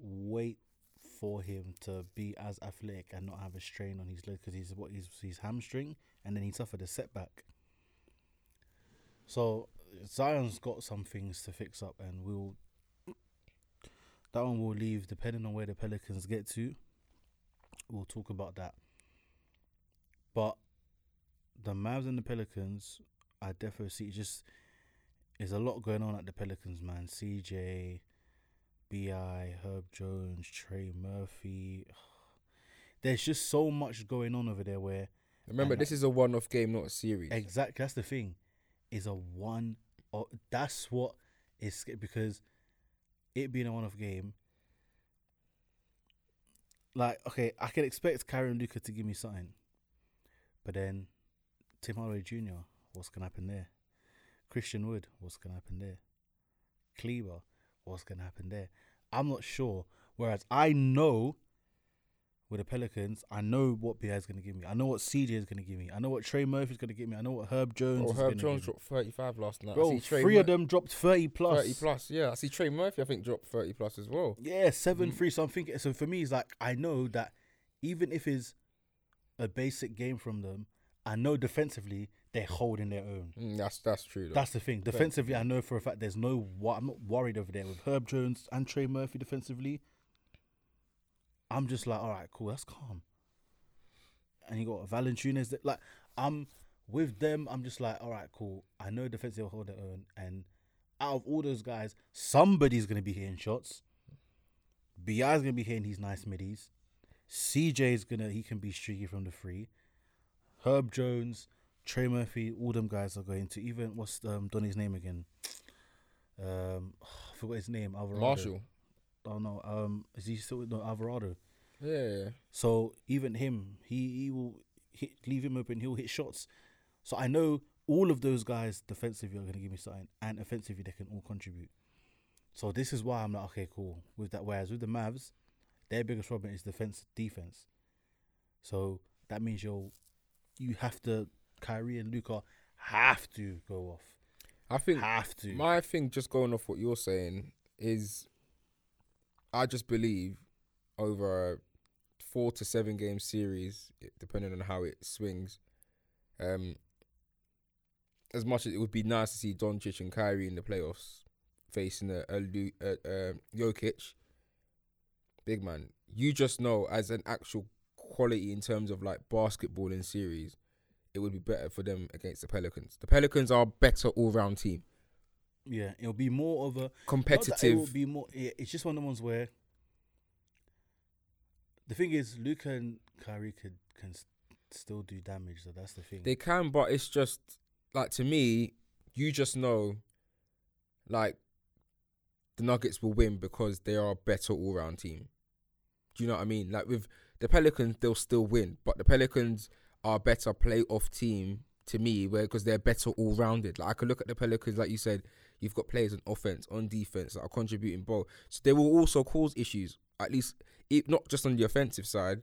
weight for him to be as athletic and not have a strain on his leg because he's what he's his hamstring and then he suffered a setback. So Zion's got some things to fix up and we'll that one will leave depending on where the Pelicans get to. We'll talk about that. But the Mavs and the Pelicans, I definitely see just there's a lot going on at the Pelicans, man. CJ, Bi, Herb Jones, Trey Murphy. There's just so much going on over there where Remember, this is a one-off game, not a series. Exactly. That's the thing. Is a one. Or that's what is because it being a one-off game. Like okay, I can expect Kyron Luka to give me something, but then Tim Jr. What's gonna happen there? Christian Wood. What's gonna happen there? Kleber. What's gonna happen there? I'm not sure. Whereas I know with the Pelicans, I know what BI is going to give me. I know what CJ is going to give me. I know what Trey Murphy is going to give me. I know what Herb Jones is Herb Jones give dropped 35 last night. Bro, three of them dropped 30 plus. 30 plus. Yeah, I see Trey Murphy. I think dropped 30 plus as well. Yeah, seven Mm. three. So I'm thinking. So for me, it's like I know that even if it's a basic game from them, I know defensively they're holding their own. Mm, that's that's true. Though. That's the thing. Defensively, I know for a fact there's no. I'm not worried over there with Herb Jones and Trey Murphy defensively. I'm just like, all right, cool, that's calm. And you got Valanciunas like I'm with them. I'm just like, all right, cool. I know defensive hold their own, and out of all those guys, somebody's gonna be hitting shots. Bi's gonna be hitting these nice middies. CJ's gonna he can be streaky from the free. Herb Jones, Trey Murphy, all them guys are going to even what's um Donny's name again? Um, I forgot his name. Alvarado. Marshall. Oh no. Um, is he still no Alvarado? Yeah, yeah. So even him, he he will hit, leave him open. He'll hit shots. So I know all of those guys defensively are going to give me something, and offensively they can all contribute. So this is why I'm like, okay, cool. With that, whereas with the Mavs, their biggest problem is defense, defense. So that means you'll, you have to, Kyrie and Luka have to go off. I think Have to. my thing, just going off what you're saying, is I just believe over a four to seven game series, depending on how it swings, um, as much as it would be nice to see Doncic and Kyrie in the playoffs facing a, a, a, a Jokic, big man, you just know as an actual quality in terms of like basketball in series, it would be better for them against the Pelicans. The Pelicans are a better all round team, yeah, it'll be more of a that It will competitive. be more. it- It's just one of the ones where. The thing is, Luka and Kyrie could can still do damage. So that's the thing. They can, but it's just like to me, you just know, like, the Nuggets will win because they are a better all round team. Do you know what I mean? Like with the Pelicans, they'll still win, but the Pelicans are a better playoff team to me, where because they're better all rounded. Like I could look at the Pelicans, like you said, you've got players on offense, on defense that are contributing both, so they will also cause issues. At least, if not just on the offensive side,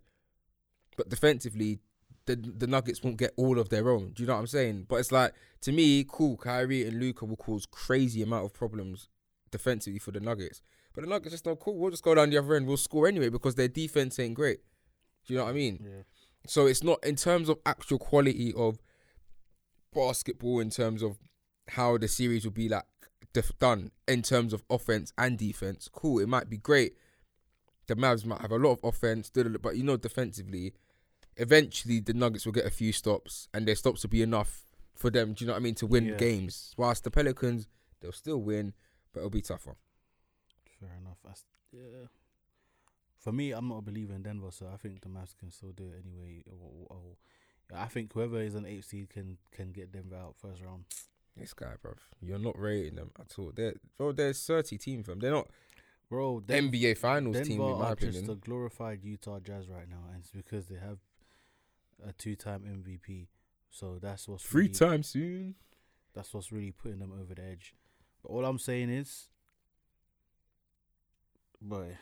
but defensively, the the Nuggets won't get all of their own. Do you know what I'm saying? But it's like to me, cool. Kyrie and Luka will cause crazy amount of problems defensively for the Nuggets. But the Nuggets just not cool. We'll just go down the other end. We'll score anyway because their defense ain't great. Do you know what I mean? yeah. So it's not in terms of actual quality of basketball, in terms of how the series will be like def- done in terms of offense and defense. Cool, it might be great. The Mavs might have a lot of offense, but you know, defensively, eventually the Nuggets will get a few stops, and their stops will be enough for them. Do you know what I mean to win Yeah. games? Whilst the Pelicans, they'll still win, but it'll be tougher. Fair enough. That's, yeah. For me, I'm not a believer in Denver, so I think the Mavs can still do it anyway. Or, or- I think whoever is an eight seed can can get Denver out first round. This guy, bro, you're not rating them at all. They're bro, they're 30 team from. They're not Bro, Den- NBA Finals Denver team in my are opinion. just a glorified Utah Jazz right now, and it's because they have a two-time MVP. So that's what's Free really, time soon. That's what's really putting them over the edge. But all I'm saying is, boy.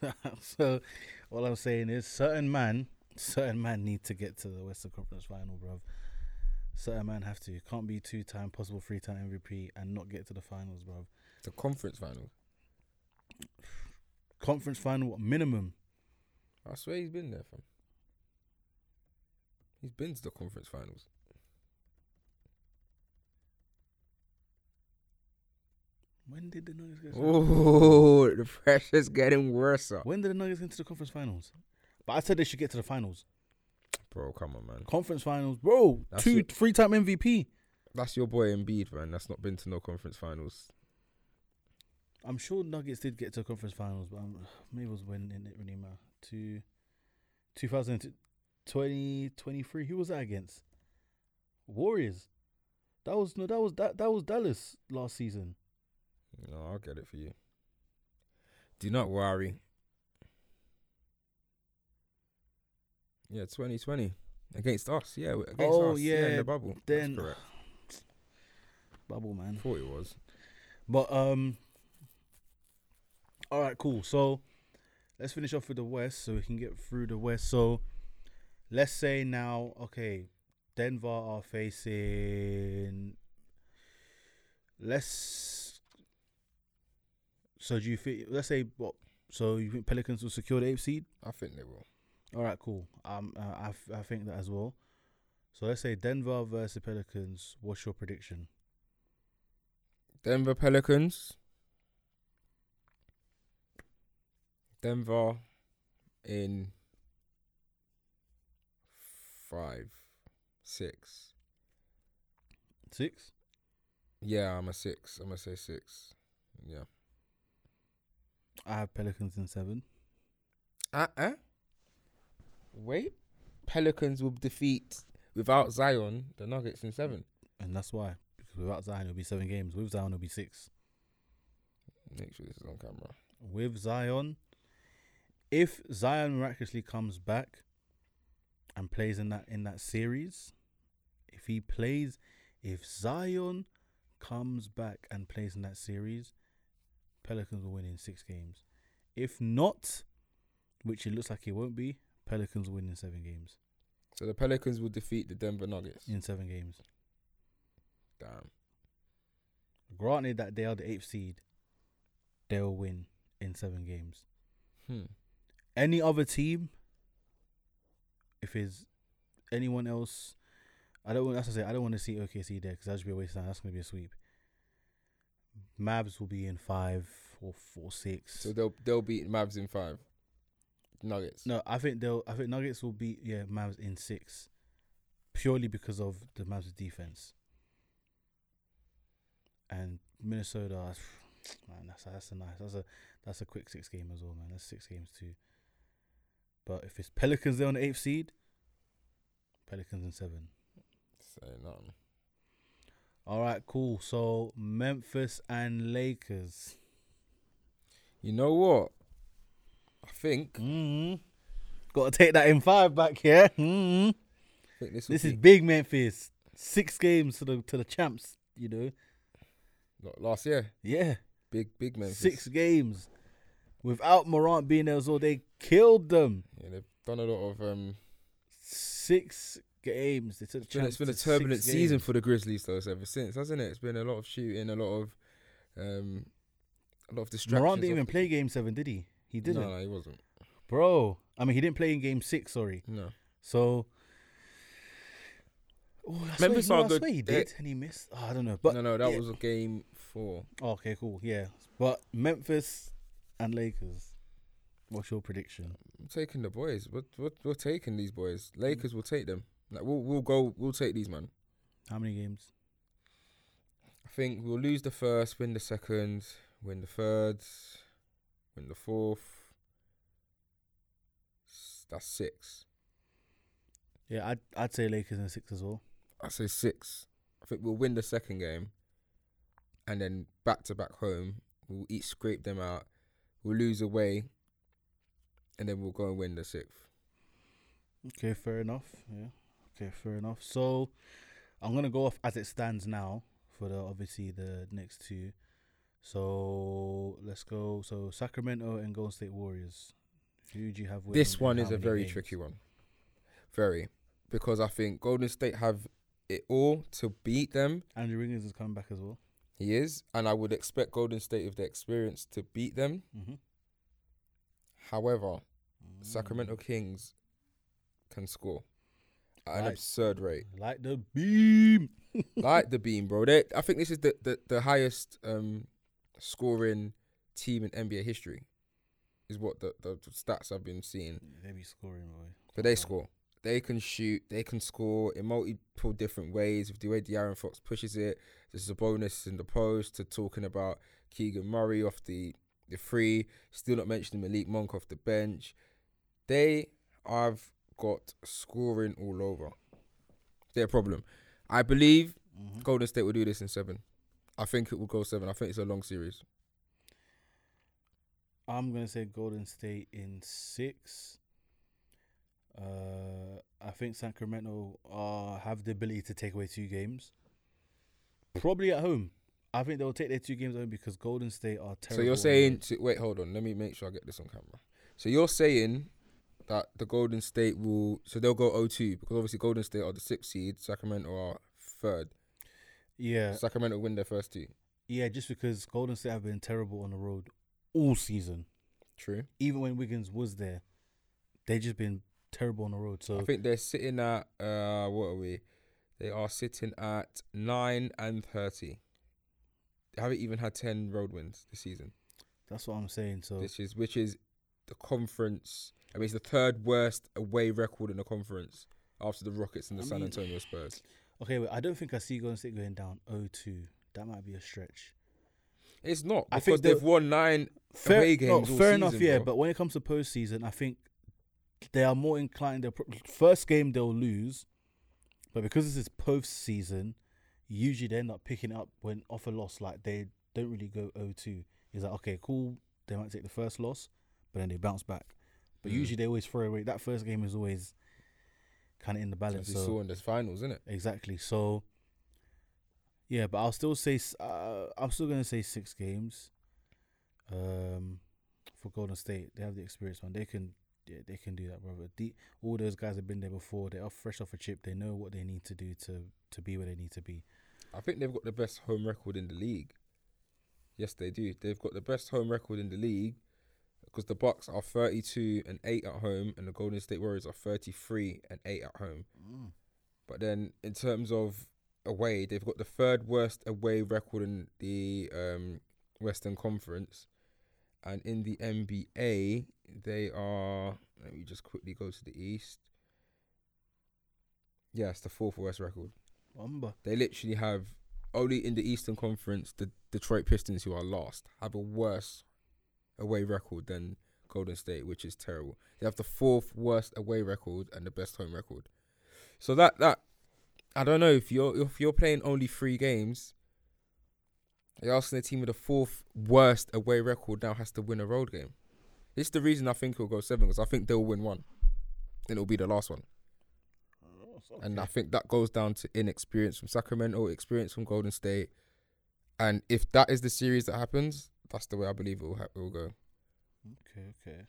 so all I'm saying is, certain man, certain man need to get to the Western Conference Final, bruv. Certain man have to. Can't be two-time possible three-time MVP and not get to the finals, bruv. The conference final. Conference final minimum. I swear he's been there, fam. He's been to the conference finals. When did the Nuggets get? Oh, the pressure's getting worse. When did the Nuggets get to the conference finals? But I said they should get to the finals. Bro, come on, man. Conference finals, bro. That's two, it. three-time MVP. That's your boy Embiid, man. That's not been to no conference finals. I'm sure Nuggets did get to a conference finals, but um, maybe it was when it didn't really matter. To 2020, 23. Who was that against? Warriors. That was no, that was that that was Dallas last season. No, I'll get it for you. Do not worry. Yeah, 2020 against us. Yeah, against Oh, us. yeah, in the bubble. then- That's correct. Bubble man. Thought it was. But um, all right, cool. So let's finish off with the West, so we can get through the West. So let's say now, okay, Denver are facing. Let's. So do you think? Let's say what? So you think Pelicans will secure the eighth seed? I think they will. All right, cool. Um, uh, I f- I think that as well. So let's say Denver versus Pelicans. What's your prediction? Denver Pelicans. Denver in five, six. Six. Yeah, I'm a six. I'm gonna say six. Yeah. I have Pelicans in seven. Uh uh. Wait. Pelicans will defeat without Zion the Nuggets in seven. And that's why. Because without Zion, it'll be seven games. With Zion, it'll be six. Make sure this is on camera. With Zion, if Zion miraculously comes back and plays in that in that series, if he plays, if Zion comes back and plays in that series, Pelicans will win in six games. If not, which it looks like it won't be, Pelicans win in seven games. So the Pelicans will defeat the Denver Nuggets. In seven games. Damn. Granted that they are the eighth seed, they'll win in seven games. Hmm. Any other team, if it's anyone else, I don't want. That's to say, I don't want to see OKC there because that should be a waste of time. That's going to be a sweep. Mavs will be in five or four six. So they'll they'll beat Mavs in five. Nuggets. no, I think they'll. I think Nuggets will beat yeah Mavs in six, purely because of the Mavs' defense. And Minnesota, man, that's that's a nice. That's a that's a quick six game as well, man. That's six games too. But if it's Pelicans there on the eighth seed, Pelicans in seven. Say nothing. All right, cool. So Memphis and Lakers. You know what? I think Mm-hmm. Got to take that in five back here. Mm-hmm. I think this, This is big Memphis. Six games to the to the champs. You know. Not last year. Yeah. Big big Memphis. Six games. Without Morant being there as well, they killed them. Yeah, they've done a lot of um. Six games. They took the It's been, champs it's been a turbulent season games. for the Grizzlies though ever since, hasn't it? It's been a lot of shooting, a lot of um, a lot of distractions. Morant didn't even play game seven, did he? He didn't. No, no, he wasn't. Bro. I mean he didn't play in game six, sorry. No. So Oh, I swear, know, are I swear he did, and he missed. Oh, I don't know, but no, no, that yeah. was a game four. Oh, okay, cool. Yeah, but Memphis and Lakers. What's your prediction? I'm taking the boys. We're, we're, we're taking these boys. Lakers will take them. Like we'll we'll go. We'll take these man. How many games? I think we'll lose the first, win the second, win the third, win the fourth. That's six. Yeah, I'd I'd say Lakers in six as well. I say six. I think we'll win the second game, and then back to back home, we'll each scrape them out. We'll lose away, and then we'll go and win the sixth. Okay, fair enough. Yeah. Okay, fair enough. So I'm gonna go off as it stands now for the obviously the next two. So let's go. So Sacramento and Golden State Warriors. Who do you have? This one is a very games? tricky one. Very, because I think Golden State have it all to beat them. Andrew Wiggins is coming back as well. He is, and I would expect Golden State with the experience to beat them. Mm-hmm. However, Sacramento Kings can score at an absurd rate. like the beam. like the beam, bro. They, I think this is the, the, the highest um, scoring team in NBA history. Is what the, the stats I've been seeing. They be scoring, boy. But they score. They can shoot. They can score in multiple different ways. With the way De'Aaron Fox pushes it, there's Sabonis in the post to talking about Keegan Murray off the the free. Still not mentioning Malik Monk off the bench. They have got scoring all over. Their problem. I believe Mm-hmm. Golden State will do this in seven. I think it will go seven. I think it's a long series. I'm gonna say Golden State in six. Uh, I think Sacramento uh have the ability to take away two games. Probably at home. I think they'll take their two games home because Golden State are terrible. So you're saying, so- wait, hold on. Let me make sure I get this on camera. So you're saying that the Golden State will, so they'll go 0-2 because obviously Golden State are the sixth seed, Sacramento are third. Yeah, Sacramento win their first two. yeah, just because Golden State have been terrible on the road all season. True. Even when Wiggins was there, they just been terrible on the road. So I think they're sitting at uh, what are we? They are sitting at nine and thirty. They haven't even had ten road wins this season. that's what I'm saying. So This is which is the conference. I mean, it's the third worst away record in the conference after the Rockets and the I San mean- Antonio Spurs. Okay, wait, I don't think I see Golden State going down 0-2. That might be a stretch. It's not I because think they've won nine Fair, away no, games. all fair enough, season, yeah. bro. But when it comes to postseason, I think they are more inclined. The first game they'll lose, but because this is postseason, usually they end up picking up when off a loss. Like they don't really go 0-2. It's like okay, cool. They might take the first loss, but then they bounce back. But Mm. usually they always throw away. That first game is always kind of in the as balance. we So saw in the finals, isn't it? Exactly. So, yeah, but I'll still say uh, I'm still gonna say six games. Um, for Golden State, they have the experience, man. They can, yeah, they can do that, brother. The, all those guys have been there before. They're fresh off a chip. They know what they need to do to to be where they need to be. I think they've got the best home record in the league. Yes, they do. They've got the best home record in the league because the Bucks are 32 and 8 at home and the Golden State Warriors are 33 and 8 at home. But then in terms of away, they've got the third worst away record in the um, Western Conference. And in the NBA, they are let me just quickly go to the East. Yeah, it's the fourth worst record. Umber. They literally have only in the Eastern Conference the Detroit Pistons, who are last, have a worse away record than Golden State, which is terrible. They have the fourth worst away record and the best home record. So that that I don't know if you're if you're playing only three games, you're asking the team with the fourth worst away record now has to win a road game. It's the reason I think he'll go seven because I think they'll win one, and it'll be the last one. Oh, and I think that goes down to inexperience from Sacramento, experience from Golden State. And if that is the series that happens, that's the way I believe it will, ha- it will go. Okay, okay.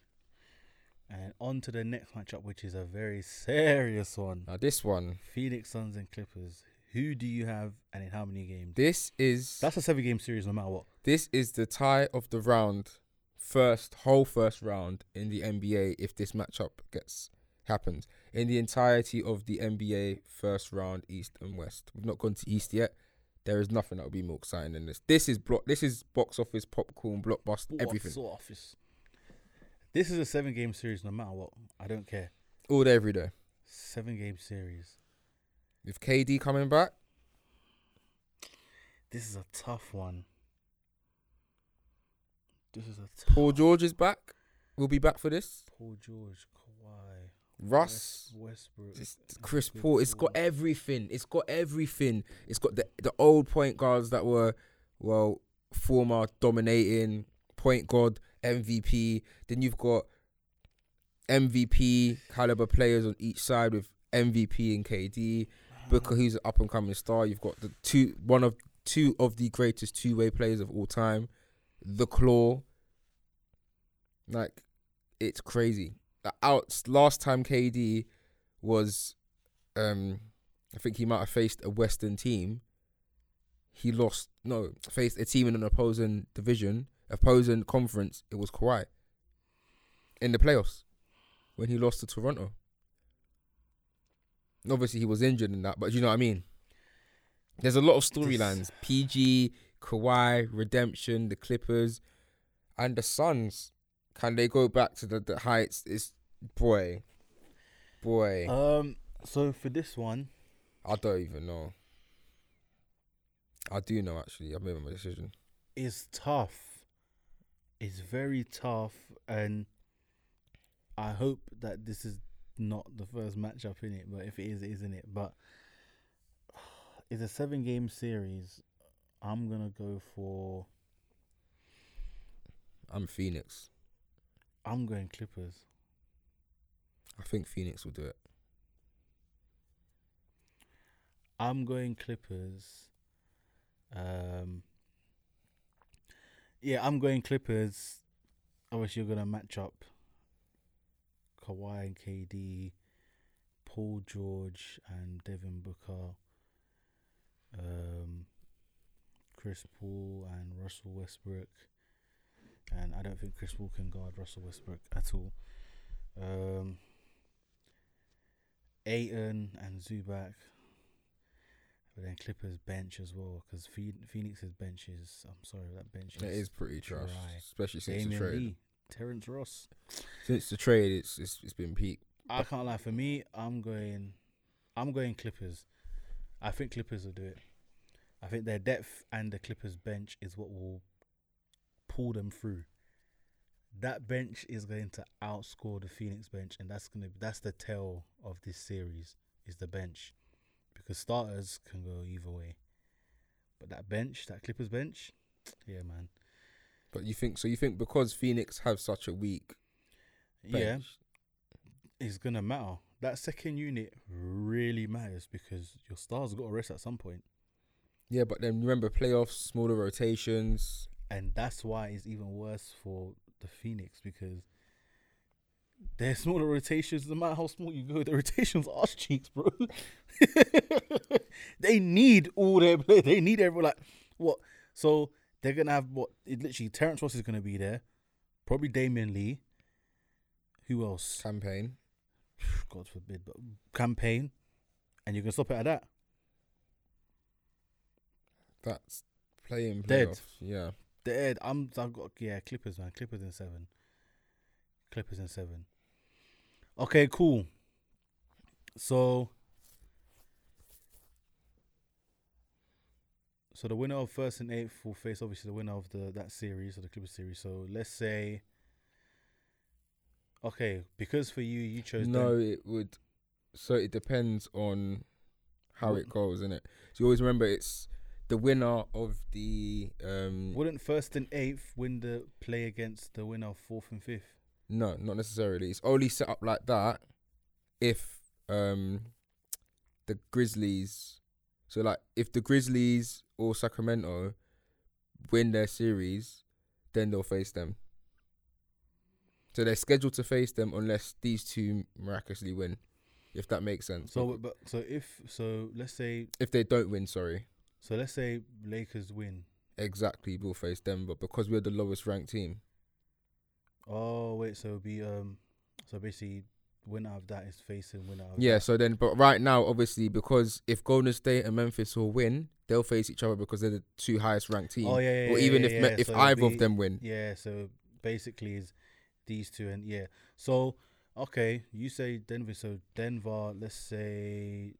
And on to the next matchup, which is a very serious one. Now, this one, Phoenix Suns and Clippers. Who do you have and in how many games? this is That's a seven game series no matter what. this is the tie of the round, first whole first round in the NBA. If this matchup gets happens in the entirety of the NBA first round, East and West, we've not gone to East yet. There is nothing that will be more exciting than this. This is block. This is box office popcorn, blockbuster, everything. Office. This is a seven game series no matter what. I don't care. all day, every day. Seven game series. With KD coming back, This is a tough one. This is a tough Paul George is back. We'll be back for this. Paul George, Kawhi, Russ, West, Westbrook, Chris Paul. It's got everything. It's got everything. It's got the the old point guards that were, well, former dominating point guard MVP. Then you've got MVP caliber players on each side with MVP and KD. Booker, who's an up and coming star. You've got the two, one of two of the greatest two way players of all time, the Claw. Like, it's crazy. The out last time KD was um I think he might have faced a Western team. He lost no, faced a team in an opposing division, opposing conference, it was Kawhi. In the playoffs. When he lost to Toronto. And Obviously he was injured in that, but you know what I mean? There's a lot of storylines. PG, Kawhi, Redemption, the Clippers, and the Suns. Can they go back to the, the heights? It's boy. Boy. Um. So for this one, I don't even know. I do know actually. I've made my decision. it's tough. It's very tough, and I hope that this is not the first matchup in it. But if it is, it isn't it. But it's a seven-game series. I'm gonna go for. I'm Phoenix. I'm going Clippers. I think Phoenix will do it. I'm going Clippers. Um. Yeah, I'm going Clippers. Obviously, you're gonna match up Kawhi and KD, Paul George and Devin Booker, um, Chris Paul and Russell Westbrook, and I don't think Chris Paul can guard Russell Westbrook at all. Um, Ayton and Zubac. But then Clippers bench as well because Phoenix's bench is. I'm sorry, that bench is. It is pretty trash, dry. especially since Damion the trade. Lee, Terrence Ross. Since the trade, it's it's, it's been peak. I can't lie. For me, I'm going. I'm going Clippers. I think Clippers will do it. I think their depth and the Clippers bench is what will pull them through. That bench is going to outscore the Phoenix bench, and that's gonna that's the tell of this series is the bench, because starters can go either way, but that bench, that Clippers bench, yeah, man, But you think so? You think because Phoenix have such a weak bench, yeah, it's gonna matter. That second unit really matters because your stars got to rest at some point. yeah. But then remember playoffs, smaller rotations. and that's why it's even worse for the Phoenix because their smaller rotations. No matter how small you go, the rotations are cheeks, bro. they need all their play. They need everyone. Like what? So they're gonna have what? It literally, Terrence Ross is gonna be there. Probably Damion Lee. Who else? Cam Payne. God forbid, but Cam Payne, and you can stop it at that. That's playing Dead. Yeah. Dead. I'm. I've got yeah. Clippers, man. Clippers in seven. Clippers in seven. Okay, cool. So. So the winner of first and eighth will face obviously the winner of the that series, of the Clippers series. So let's say. Okay, because for you, you chose No, Den- it would. So it depends on how it goes, isn't it? So you always remember it's the winner of the um. Wouldn't first and eighth win the play against the winner of fourth and fifth? No, not necessarily. It's only set up like that if um the Grizzlies. So like if the Grizzlies or Sacramento win their series, then they'll face them. So they're scheduled to face them unless these two miraculously win, if that makes sense. So, but so if so, let's say if they don't win, sorry, so let's say Lakers win. exactly, we'll face. But because we're the lowest ranked team, Oh wait, so it'll be um, so basically winner of that is facing winner. Of yeah. that. So then, but right now, obviously, because if Golden State and Memphis will win, they'll face each other because they're the two highest ranked teams. Oh yeah, yeah. or yeah, even yeah, if. Me- if So either of them win, Yeah. So basically, is these two and yeah. So okay, you say Denver. So Denver, let's say.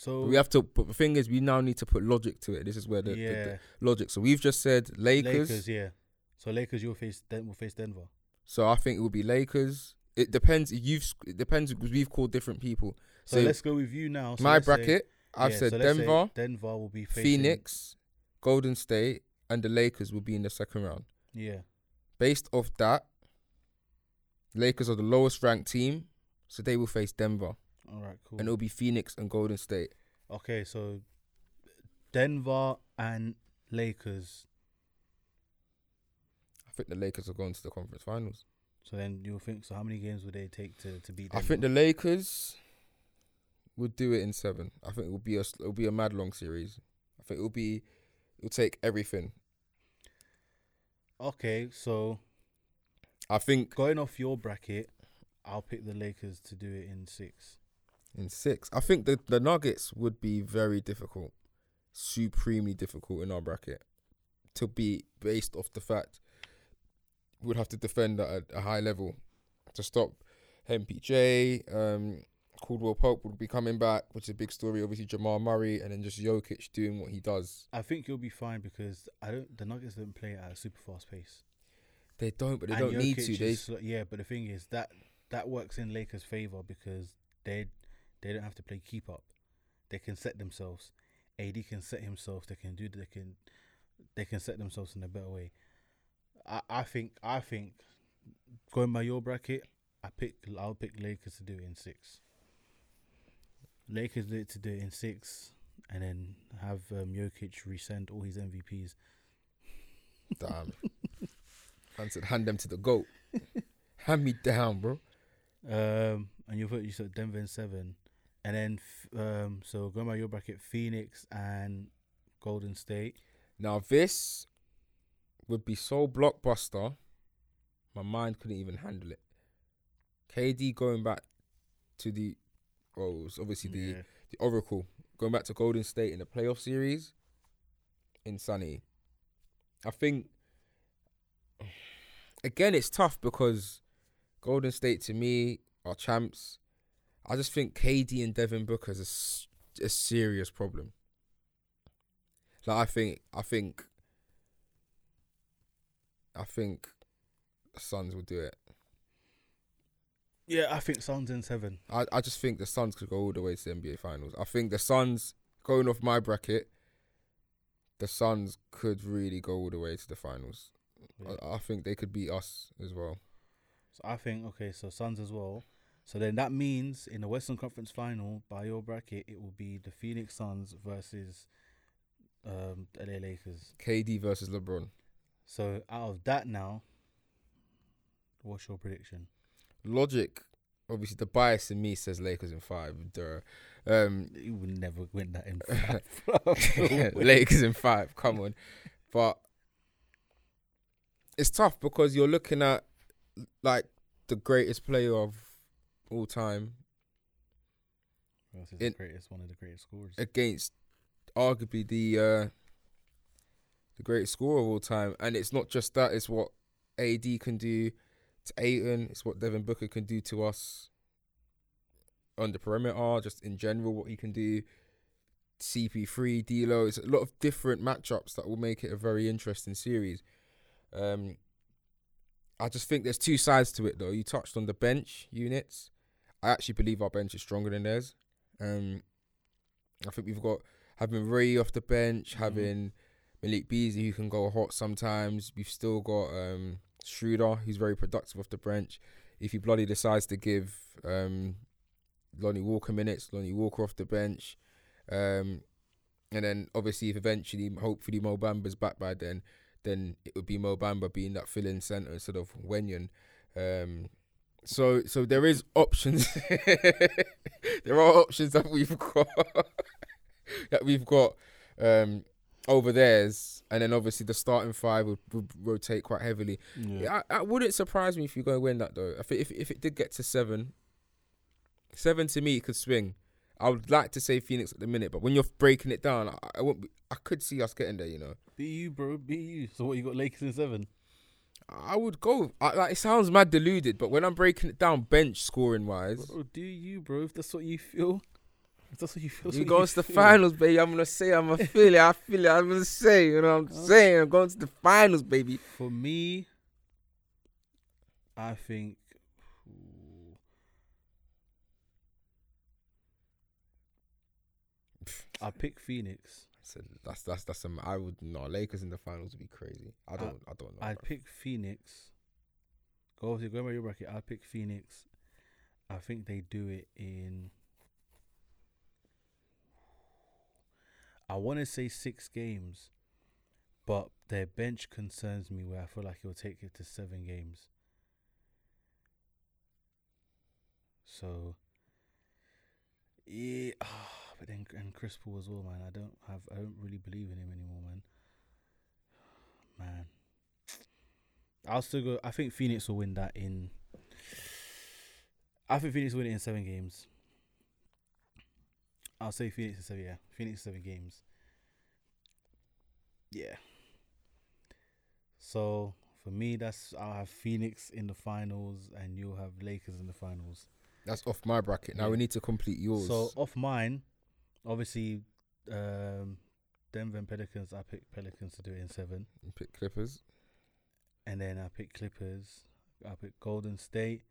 So we have to. But the thing is, we now need to put logic to it. This is where the, the- yeah, the logic. So we've just said Lakers. Lakers. Yeah. So Lakers, you'll face Den- will face Denver. So I think it will be Lakers. It depends. You've it depends because we've called different people. So, So let's go with you now. So My let's say- bracket, I've yeah, said so Denver, Denver will be facing, Phoenix, Golden State, and the Lakers will be in the second round. Yeah. Based off that, Lakers are the lowest ranked team, so they will face Denver, All right. Cool. and it'll be Phoenix and Golden State. Okay, so Denver and Lakers. I think the Lakers are going to the conference finals. So then you'll think. So how many games would they take to to beat? I think the Lakers would do it in seven. I think it will be a it'll be a mad long series. I think it will be it'll take everything. Okay, so I think going off your bracket, I'll pick the Lakers to do it in six. In six. I think the the Nuggets would be very difficult, supremely difficult in our bracket to be based off the fact we'd have to defend at a, a high level to stop MPJ. Um, Caldwell Pope would be coming back, which is a big story. Obviously, Jamal Murray, and then just Jokic doing what he does. I think you'll be fine because I don't. The Nuggets don't play at a super fast pace. They don't, but they And don't need to. They sl- yeah, but the thing is that that works in Lakers' favor because they they don't have to play keep up. They can set themselves. AD can set himself. They can do. They can they can set themselves in a better way. I I think I think going by your bracket, I pick I'll pick Lakers to do it in six. Lakers do it to do it in six, and then have um, Jokic resend all his MVPs. damn. Said, hand them to the goat. hand me down, bro. Um, and you put you said Denver in seven, and then um, so going by your bracket, Phoenix and Golden State. Now this would be so blockbuster, my mind couldn't even handle it. KD going back to the, oh, it's obviously the Yeah. the Oracle going back to Golden State in the playoff series. Insanity. I think. Again, it's tough because Golden State to me are champs. I just think KD and Devin Booker is a serious problem. Like I think, I think, I think, the Suns will do it. Yeah, I think Suns in seven. I, I just think the Suns could go all the way to the NBA Finals. I think the Suns, going off my bracket, the Suns could really go all the way to the finals. Yeah. I, I think they could beat us as well. So I think okay, so Suns as well. So then that means in the Western Conference Final, by your bracket, it will be the Phoenix Suns versus um LA Lakers. KD versus LeBron. So out of that now, what's your prediction? Logic, obviously, the bias in me says Lakers in five. Duh. Um, You would never win that in five. Lakers in five. Come on, but it's tough because you're looking at like the greatest player of all time Versus In- the greatest, one of the greatest scorers. against arguably the uh, the greatest scorer of all time, and it's not just that; it's what AD can do to Ayton. It's what Devin Booker can do to us on the perimeter, just in general, what he can do. CP3, D'Lo. It's a lot of different matchups that will make it a very interesting series. Um, I just think there's two sides to it, though. You touched on the bench units. I actually believe our bench is stronger than theirs. Um, I think we've got having Ray off the bench, having Malik Beasley who can go hot sometimes. We've still got um, Schroeder who's very productive off the bench. If he bloody decides to give um, Lonnie Walker minutes, Lonnie Walker off the bench. Um, and then obviously if eventually, hopefully Mo Bamba's back by then, then it would be Mo Bamba being that fill-in centre instead of Wenyen. Um, so so there is options. there are options that we've got that we've got um, over theirs, and then obviously the starting five would, would rotate quite heavily. Yeah. I, I wouldn't surprise me if you go and win that though. I think if if it did get to seven, seven to me could swing. I would like to say Phoenix at the minute, but when you're breaking it down, I, I won't. Be, I could see us getting there. You know, Be you, bro. Be you. So what? You got Lakers in seven? I would go. I, like it sounds mad deluded, but when I'm breaking it down, bench scoring wise, Bro, do you, bro? If that's what you feel, if that's what you feel. that's go to the feel. finals, baby. I'm gonna say I'm gonna feel it. I feel it. I'm gonna say, you know, what I'm saying I'm going to the finals, baby. For me, I think. I pick Phoenix. So that's that's that's some. I would no Lakers in the finals would be crazy. I don't. I, don't know. I'd bruv. pick Phoenix. Go obviously go by your bracket. I'd pick Phoenix. I think they do it in. I want to say six games, but their bench concerns me. Where I feel like it'll take it to seven games. So. Yeah, but then and Chris Paul as well, man. I don't have. I don't really believe in him anymore, man. Man. I'll still go. I think Phoenix will win that in. I think Phoenix will win it in seven games. I'll say Phoenix in seven. Yeah, Phoenix seven games. Yeah. So for me, that's I'll have Phoenix in the finals, and you'll have Lakers in the finals. That's off my bracket. Now Yeah. we need to complete yours. So off mine, obviously, um, Denver and Pelicans. I pick Pelicans to do it in seven. You pick Clippers. and then I pick Clippers. I pick Golden State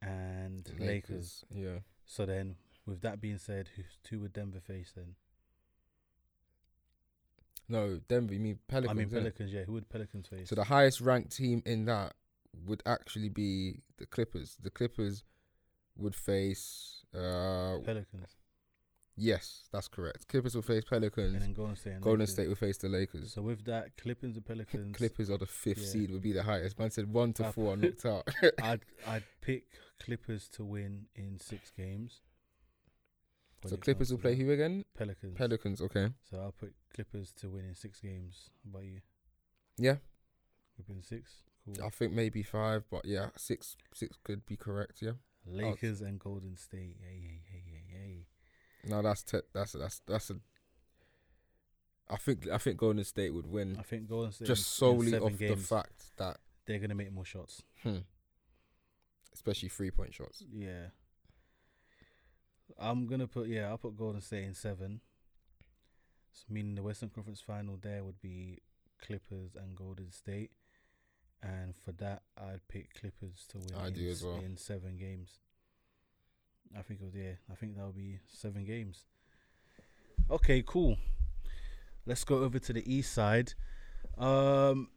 and Lakers. Yeah. So then, with that being said, who's two would Denver face then? No, Denver. You mean Pelicans? I mean? Pelicans. Yeah, who would Pelicans face? So the highest ranked team in that would actually be the Clippers. The Clippers would face. Uh, Pelicans, yes, that's correct. Clippers will face Pelicans. and then Golden State. Golden Lakers. State will face the Lakers. So with that, Clippers and Pelicans. Clippers are the fifth Yeah. seed. Would be the highest. Man said one to Uh, four are knocked out. I'd I'd pick Clippers to win in six games. So Clippers will play who again? Pelicans. Pelicans. Okay. So I'll put Clippers to win in six games. How about you? Yeah, Clippers in six. Cool. I think maybe five, but yeah, six. Six could be correct. Yeah. Lakers and Golden State. Hey, hey, hey, hey, hey. No, that's te- that's that's that's a. I think I think Golden State would win I think Golden State just solely off the fact that, they're gonna make more shots. hmm, especially three point shots. Yeah. I'm gonna put yeah, I'll put Golden State in seven. So meaning the Western Conference final there would be Clippers and Golden State. And for that I'd pick Clippers to win I in, do as well. in seven games. I think it was yeah, I think that'll be seven games. Okay, cool. Let's go over to the east side. Um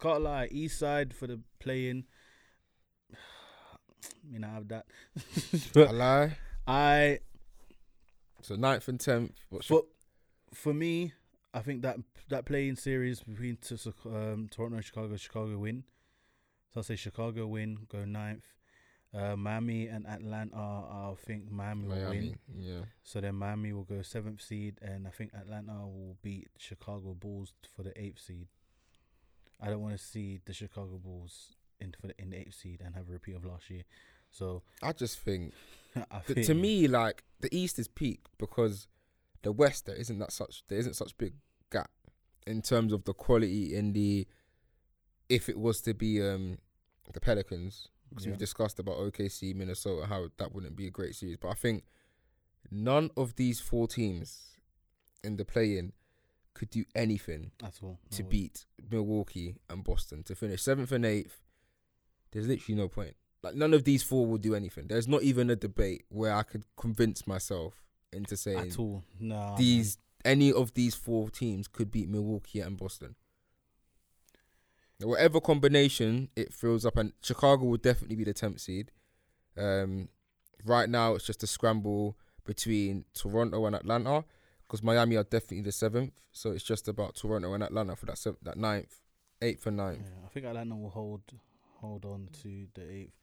can't lie, east side for the play-in. Me not have that. I lie. I So ninth and tenth. What's for for me, I think that that play-in series between um, Toronto and Chicago, Chicago win. So I'll say Chicago win, go ninth. Uh, Miami and Atlanta, I think Miami, will win. Yeah. So then Miami will go seventh seed, and I think Atlanta will beat Chicago Bulls for the eighth seed. I don't want to see the Chicago Bulls in for the, in the eighth seed and have a repeat of last year. So I just think I think to me, like the East is peak because the West there isn't that such there isn't such big gap in terms of the quality in the. If it was to be um the Pelicans, because Yeah. we've discussed about OKC, Minnesota, how that wouldn't be a great series, but I think none of these four teams in the play-in could do anything that's all to No beat Milwaukee and Boston to finish seventh and eighth. There's literally no point. Like none of these four will do anything. There's not even a debate where I could convince myself into saying at all. No, these any of these four teams could beat Milwaukee and Boston. Whatever combination it fills up, and Chicago will definitely be the tenth seed. Um, right now, it's just a scramble between Toronto and Atlanta because Miami are definitely the seventh. So it's just about Toronto and Atlanta for that seventh, that ninth, eighth, and ninth. Yeah, I think Atlanta will hold hold on to the eighth.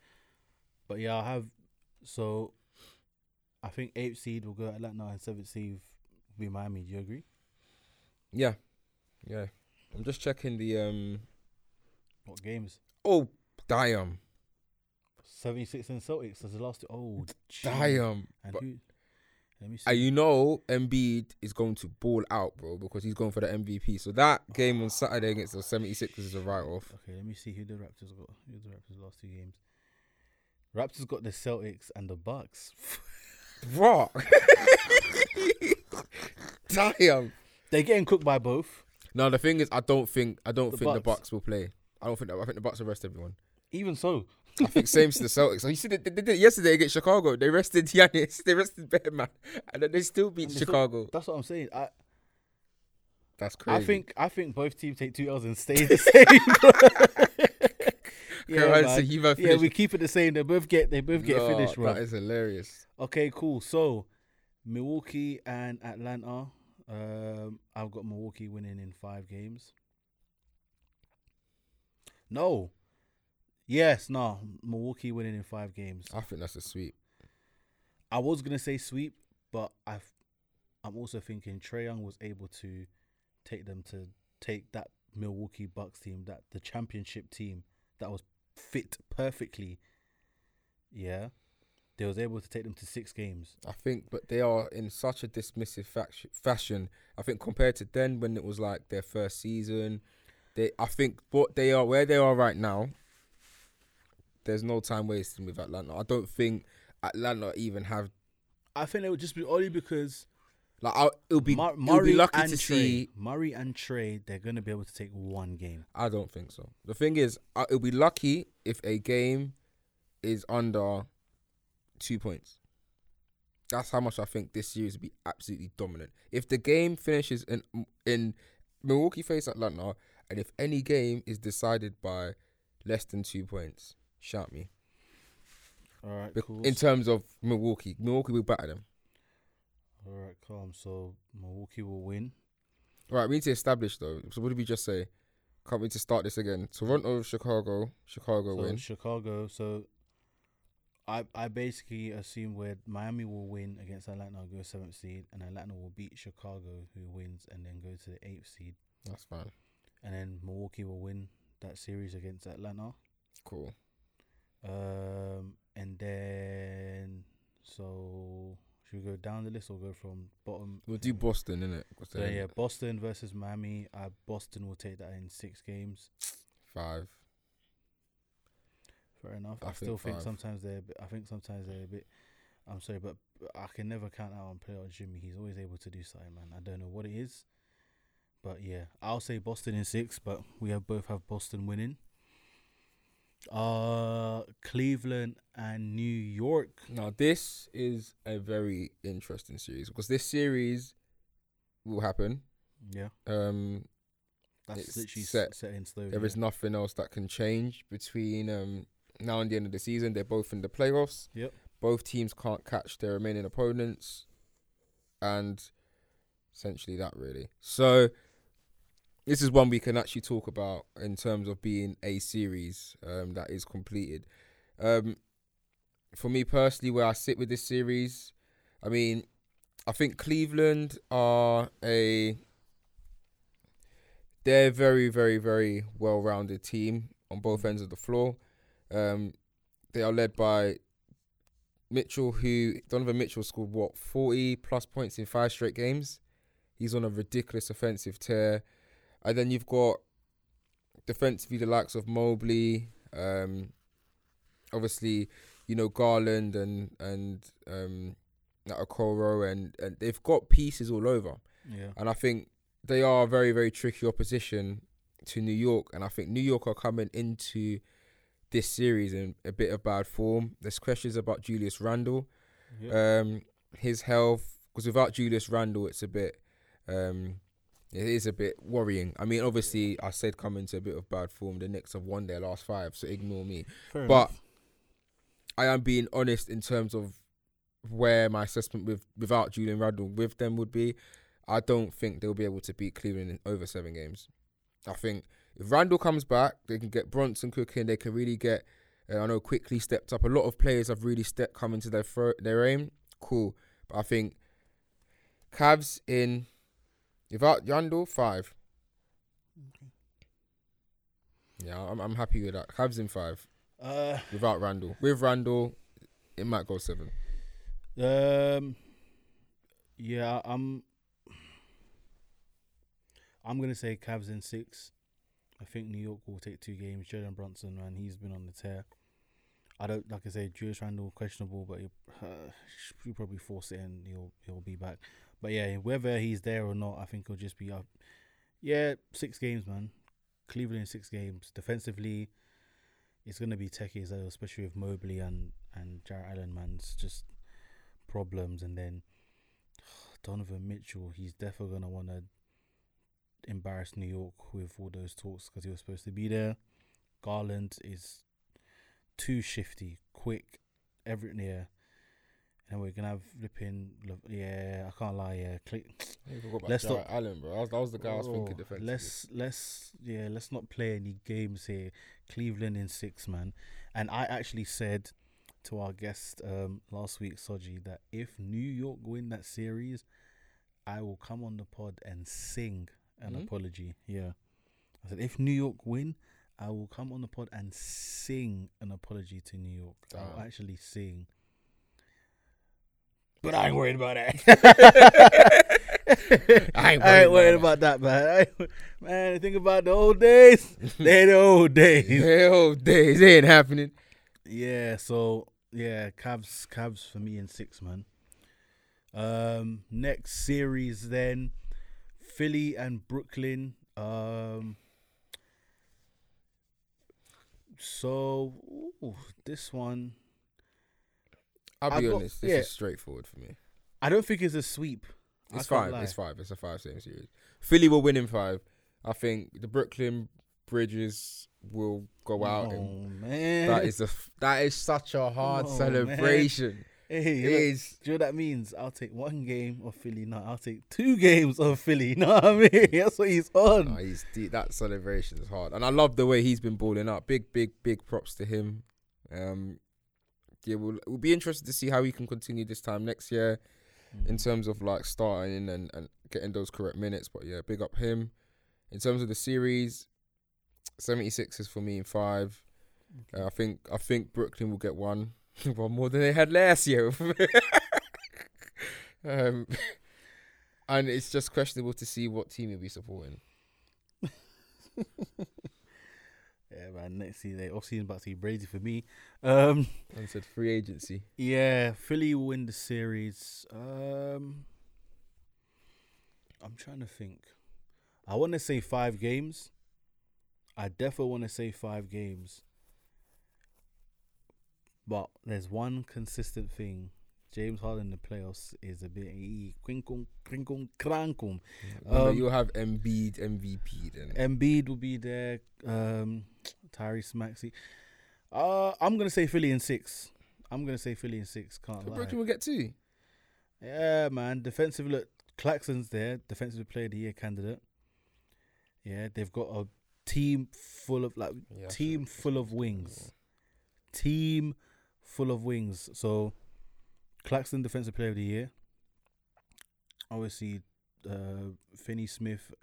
But yeah, I have so I think eighth seed will go Atlanta and seventh seed will be Miami. Do you agree? Yeah, yeah. I'm just checking the um. What games? Oh, damn, 76 and Celtics as the last two. Oh, gee. damn. And who? Let me see. And you know Embiid is going to ball out, bro, because he's going for the MVP. So that game on Saturday against the 76ers is a write-off. okay, let me see who the Raptors got. Who the Raptors last two games? Raptors got the Celtics and the Bucks. Bro. Damn. They're getting cooked by both. No, the thing is, I don't think I don't The think the Bucks. Bucks will play. I don't think that, I think the Bucks will rest everyone. Even so, I think same to the Celtics. So you see, they, they did it yesterday against Chicago. They rested Giannis, they rested Bearman, and then they still beat they still- Chicago. that's what I'm saying. I That's crazy. I think I think both teams take two L's and stay the same. Okay, right, so you both yeah, we keep it the same. They both get they both get No, finished, bro. That is hilarious. Okay, cool. So Milwaukee and Atlanta. Um, I've got Milwaukee winning in five games. No. Yes, no. Milwaukee winning in five games. I think that's a sweep. I was gonna say sweep, but I've I'm also thinking Trae Young was able to take them to take that Milwaukee Bucks team, that the championship team that was fit perfectly. Yeah. They was able to take them to six games. I think, but they are in such a dismissive fac- fashion. I think compared to then when it was like their first season, they. I think what they are, where they are right now. There's no time wasting with Atlanta. I don't think Atlanta even have I think it would just be only because like. I, it'll be Mur- it'll be lucky and to Trae, see. Murray and Trae, they're gonna be able to take one game. I don't think so. The thing is, uh, it'll be lucky if a game is under two points. That's how much I think this series will be absolutely dominant. If the game finishes in in Milwaukee face Atlanta, and if any game is decided by less than two points, shout me. All right, Be- cool. In terms of Milwaukee, Milwaukee will batter them. All right, calm. So Milwaukee will win. Right, we need to establish though. So what did we just say? Can't wait to start this again. Toronto, Chicago, Chicago So win. Chicago. So I I basically assume where Miami will win against Atlanta, go seventh seed, and Atlanta will beat Chicago, who wins, and then go to the eighth seed, That's fine. And then Milwaukee will win that series against Atlanta. Cool. Um, and then so should we go down the list or go from bottom? We'll do Boston, innit? So they're yeah, Boston versus Miami. Uh, Boston will take that in six games. Five. Fair enough. I I, still think think five. sometimes they're. A bit, I think sometimes they're a bit. I'm sorry, but I can never count out on player Jimmy. He's always able to do something, man. I don't know what it is, but yeah, I'll say Boston in six. But we have both have Boston winning. Uh, Cleveland and New York. Now this is a very interesting series because this series will happen. Yeah, Um, that's literally set. set, set in stone. there yeah. is nothing else that can change between um now and the end of the season. They're both in the playoffs. Yep. Both teams can't catch their remaining opponents, and Essentially, that really. So, this is one we can actually talk about in terms of being a series um, that is completed. Um, for me personally, where I sit with this series, I mean, I think Cleveland are a they're very, very, very well-rounded team on both ends of the floor. Um, they are led by Mitchell, who Donovan Mitchell scored what forty plus points in five straight games. He's on a ridiculous offensive tear, and then you've got defensively the likes of Mobley, um, obviously you know Garland and and um, Okoro, and and they've got pieces all over, Yeah. and I think they are a very very tricky opposition to New York, and I think New York are coming into this series in a bit of bad form. There's questions about Julius Randle, Yeah. um, his health, because without Julius Randle, it's a bit, um, it is a bit worrying. I mean, obviously, I said come into a bit of bad form. The Knicks have won their last five, so ignore me. Fair but enough. I am being honest in terms of where my assessment with without Julius Randle with them would be. I don't think they'll be able to beat Cleveland in over seven games. I think if Randle comes back, they can get Brunson cooking. They can really get. Uh, I know Quickley stepped up. A lot of players have really stepped come into their thro- their aim. Cool, but I think Cavs in without Randle five. Yeah, I'm I'm happy with that. Cavs in five Uh, without Randle. With Randle, it might go seven. Um. Yeah, I'm. I'm gonna say Cavs in six. I think New York will take two games. Jordan Brunson, man, he's been on the tear. I don't like I say, Julius Randle questionable, but he'll, uh, he'll probably force it and he'll he'll be back. But yeah, whether he's there or not, I think he'll just be up. Yeah, six games, man. Cleveland in six games. Defensively, it's gonna be techie as well, especially with Mobley and and Jarrett Allen. Man, it's just problems, and then Donovan Mitchell. He's definitely gonna want to embarrass New York with all those talks because he was supposed to be there. Garland is too shifty, quick, everything there. And we're gonna have flipping. Yeah, I can't lie. Yeah, Cle- Let's not- Allen, bro. That was, that was the guy I was thinking Oh, defensively. Let's let's yeah, let's not play any games here. Cleveland in six, man. And I actually said to our guest um last week, Soji, that if New York win that series, I will come on the pod and sing an Mhm. apology. Yeah. I said if New York win, I will come on the pod and sing an apology to New York. I'll actually sing. But I ain't worried about that. I ain't I ain't worried worried about that, man. I man, think about the old days. they the old days. Hell days it ain't happening. Yeah, so yeah, Cavs, Cavs for me in six, man. Um, next series then, Philly and Brooklyn. Um, so ooh, this one, I'll be got- honest. This yeah. is straightforward for me. I don't think it's a sweep. It's five. lie. It's five. It's a five game series. Philly will win in five. I think the Brooklyn Bridges will go out, Oh man, that is a that is such a hard Oh, celebration. hey, It is. Do you know what that means? I'll take one game of Philly. No, I'll take two games of Philly. You know what I mean? That's what he's on. Nah, he's deep. That celebration is hard, and I love the way he's been balling up. Big, big, big props to him. Um, yeah, we'll we'll be interested to see how he can continue this time next year in terms of like starting and and getting those correct minutes. But yeah, big up him. In terms of the series, 76 is for me in five. Uh, I think I think Brooklyn will get one, one more than they had last year. um, and it's just questionable to see what team you'll be supporting. Yeah, man. Next season, off season about to be crazy for me. Um, And said free agency. yeah, Philly will win the series. Um, I'm trying to think. I want to say five games. I definitely want to say five games. But there's one consistent thing. James Harden in the playoffs is a bit crinkle, crinkle, crankum. Um, Um, you'll have Embiid MVP then. Embiid will be there. Um, Tyrese Maxey. Uh, I'm gonna say Philly in six. I'm gonna say Philly in six. Can't lie. Brooklyn will get two. Yeah, man. Defensive look. Claxton's there, defensive player of the year candidate. Yeah, they've got a team full of like Yeah, team full of wings. Team full of wings. So Claxton defensive player of the year. Obviously, uh Finney Smith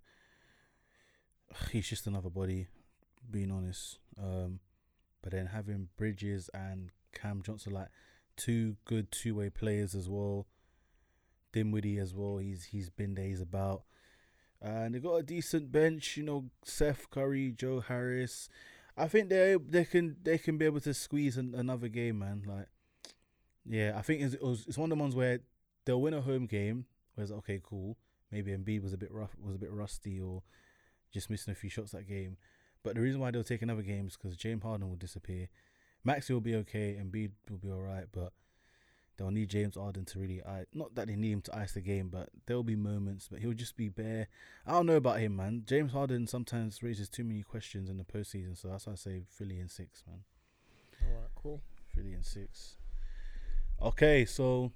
he's just another body, being honest. Um but then having Bridges and Cam Johnson like two good two way players as well. Dinwiddie as well. He's he's been there. He's about, and they got a decent bench. You know, Seth Curry, Joe Harris. I think they they can they can be able to squeeze an, another game, man. Like, yeah, I think it's, it was, it's one of the ones where they'll win a home game. Where it's okay, cool. Maybe Embiid was a bit rough, was a bit rusty, or just missing a few shots that game. But the reason why they'll take another game is because James Harden will disappear. Maxey will be okay, Embiid will be alright, but they'll need James Harden to really ice. Not that they need him to ice the game, but there'll be moments, but he'll just be bare. I don't know about him, man. James Harden sometimes raises too many questions in the postseason, so that's why I say Philly in six, man. All right, cool. Philly in six. Okay, so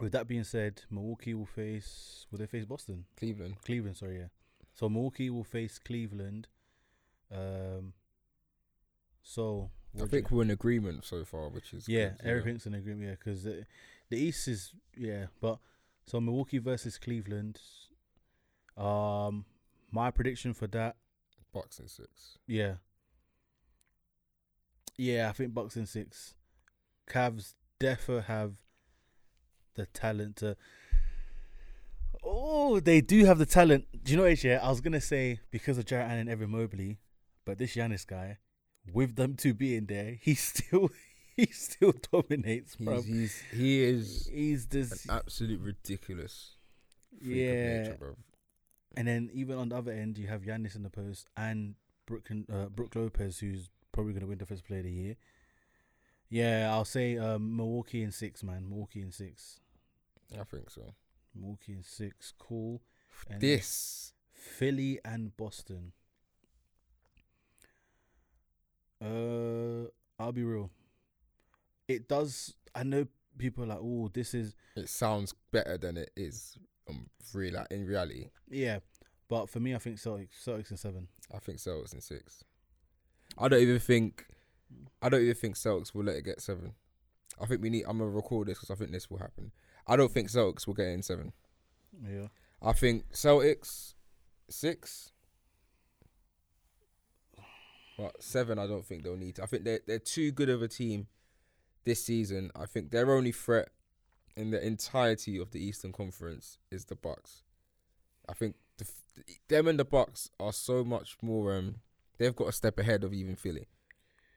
with that being said, Milwaukee will face. Will they face Boston? Cleveland. Cleveland, sorry, yeah. So Milwaukee will face Cleveland. Um. So I you- think we're in agreement so far, which is yeah, good, everything's in agreement. Yeah, because the, the East is yeah, but so Milwaukee versus Cleveland. Um, my prediction for that, Bucks in six. yeah, yeah, I think Bucks in six. Cavs defo have the talent to. Oh, they do have the talent. Do you know what? Yeah, I was gonna say because of Jarrett Allen and Evan Mobley, but this Giannis guy, with them two being there, he still he still dominates, bro. He's, he's he is He's an this, absolute ridiculous. yeah. nature, bruv. And then even on the other end, you have Giannis in the post and Brook, uh, Brook Lopez, who's probably going to win the first player of the year. Yeah, I'll say um, Milwaukee in six, man. Milwaukee in six. I think so. Milwaukee in six. Cool. And This Philly and Boston. Uh, I'll be real. It does. I know people are like, oh, this is it sounds better than it is. Um, really, like, in reality, yeah. But for me, I think Celtics. Celtics in seven. I think Celtics in six. I don't even think. I don't even think Celtics will let it get seven. I think we need. I'm gonna record this because I think this will happen. I don't think Celtics will get in seven. Yeah. I think Celtics six. But seven, I don't think they'll need to. I think they're they're too good of a team this season. I think their only threat in the entirety of the Eastern Conference is the Bucks. I think the, them and the Bucks are so much more. Um, they've got a step ahead of even Philly,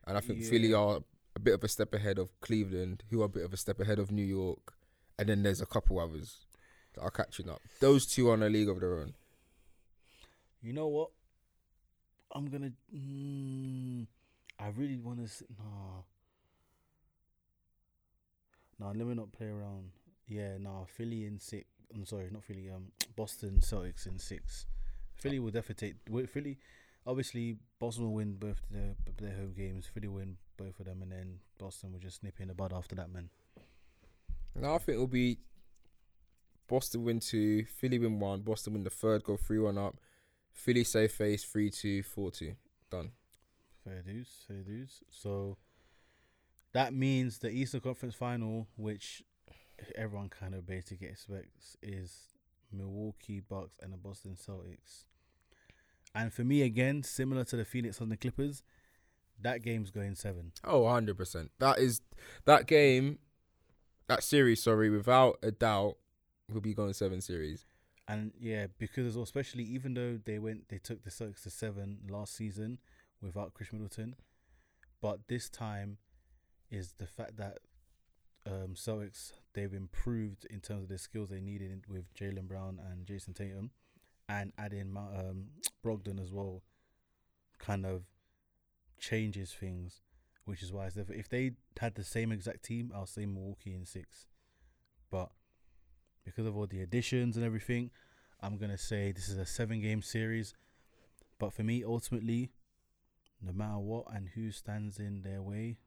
and I think Philly are a bit of a step ahead of Cleveland, who are a bit of a step ahead of New York, and then there's a couple others that are catching up. Those two are in a league of their own. You know what? I'm gonna. Mm, I really want to. Nah. Nah, let me not play around. Yeah, nah. Philly in six. I'm sorry, not Philly. Um, Boston Celtics in six. Philly will definitely take. Philly, obviously, Boston will win both their their home games. Philly will win both of them, and then Boston will just nip in the bud after that, man. And I think it'll be Boston win two, Philly win one, Boston win the third, go three one up. Philly save face three two, four two. Done. Fair dues, fair dues. So that means the Eastern Conference Final, which everyone kind of basically expects, is Milwaukee Bucks and the Boston Celtics. And for me, again, similar to the Phoenix and the Clippers, that game's going seven. Oh, 100%. That is that game, that series, sorry, without a doubt, will be going seven series. And yeah, because especially even though they went, they took the Celtics to seven last season without Khris Middleton, but this time is the fact that um, Celtics they've improved in terms of the skills they needed with Jaylen Brown and Jayson Tatum, and adding um, Brogdon as well, kind of changes things. Which is why it's different. if they had the same exact team, I'll say Milwaukee in six, but because of all the additions and everything, I'm gonna say this is a seven game series. But for me, ultimately, no matter what and who stands in their way,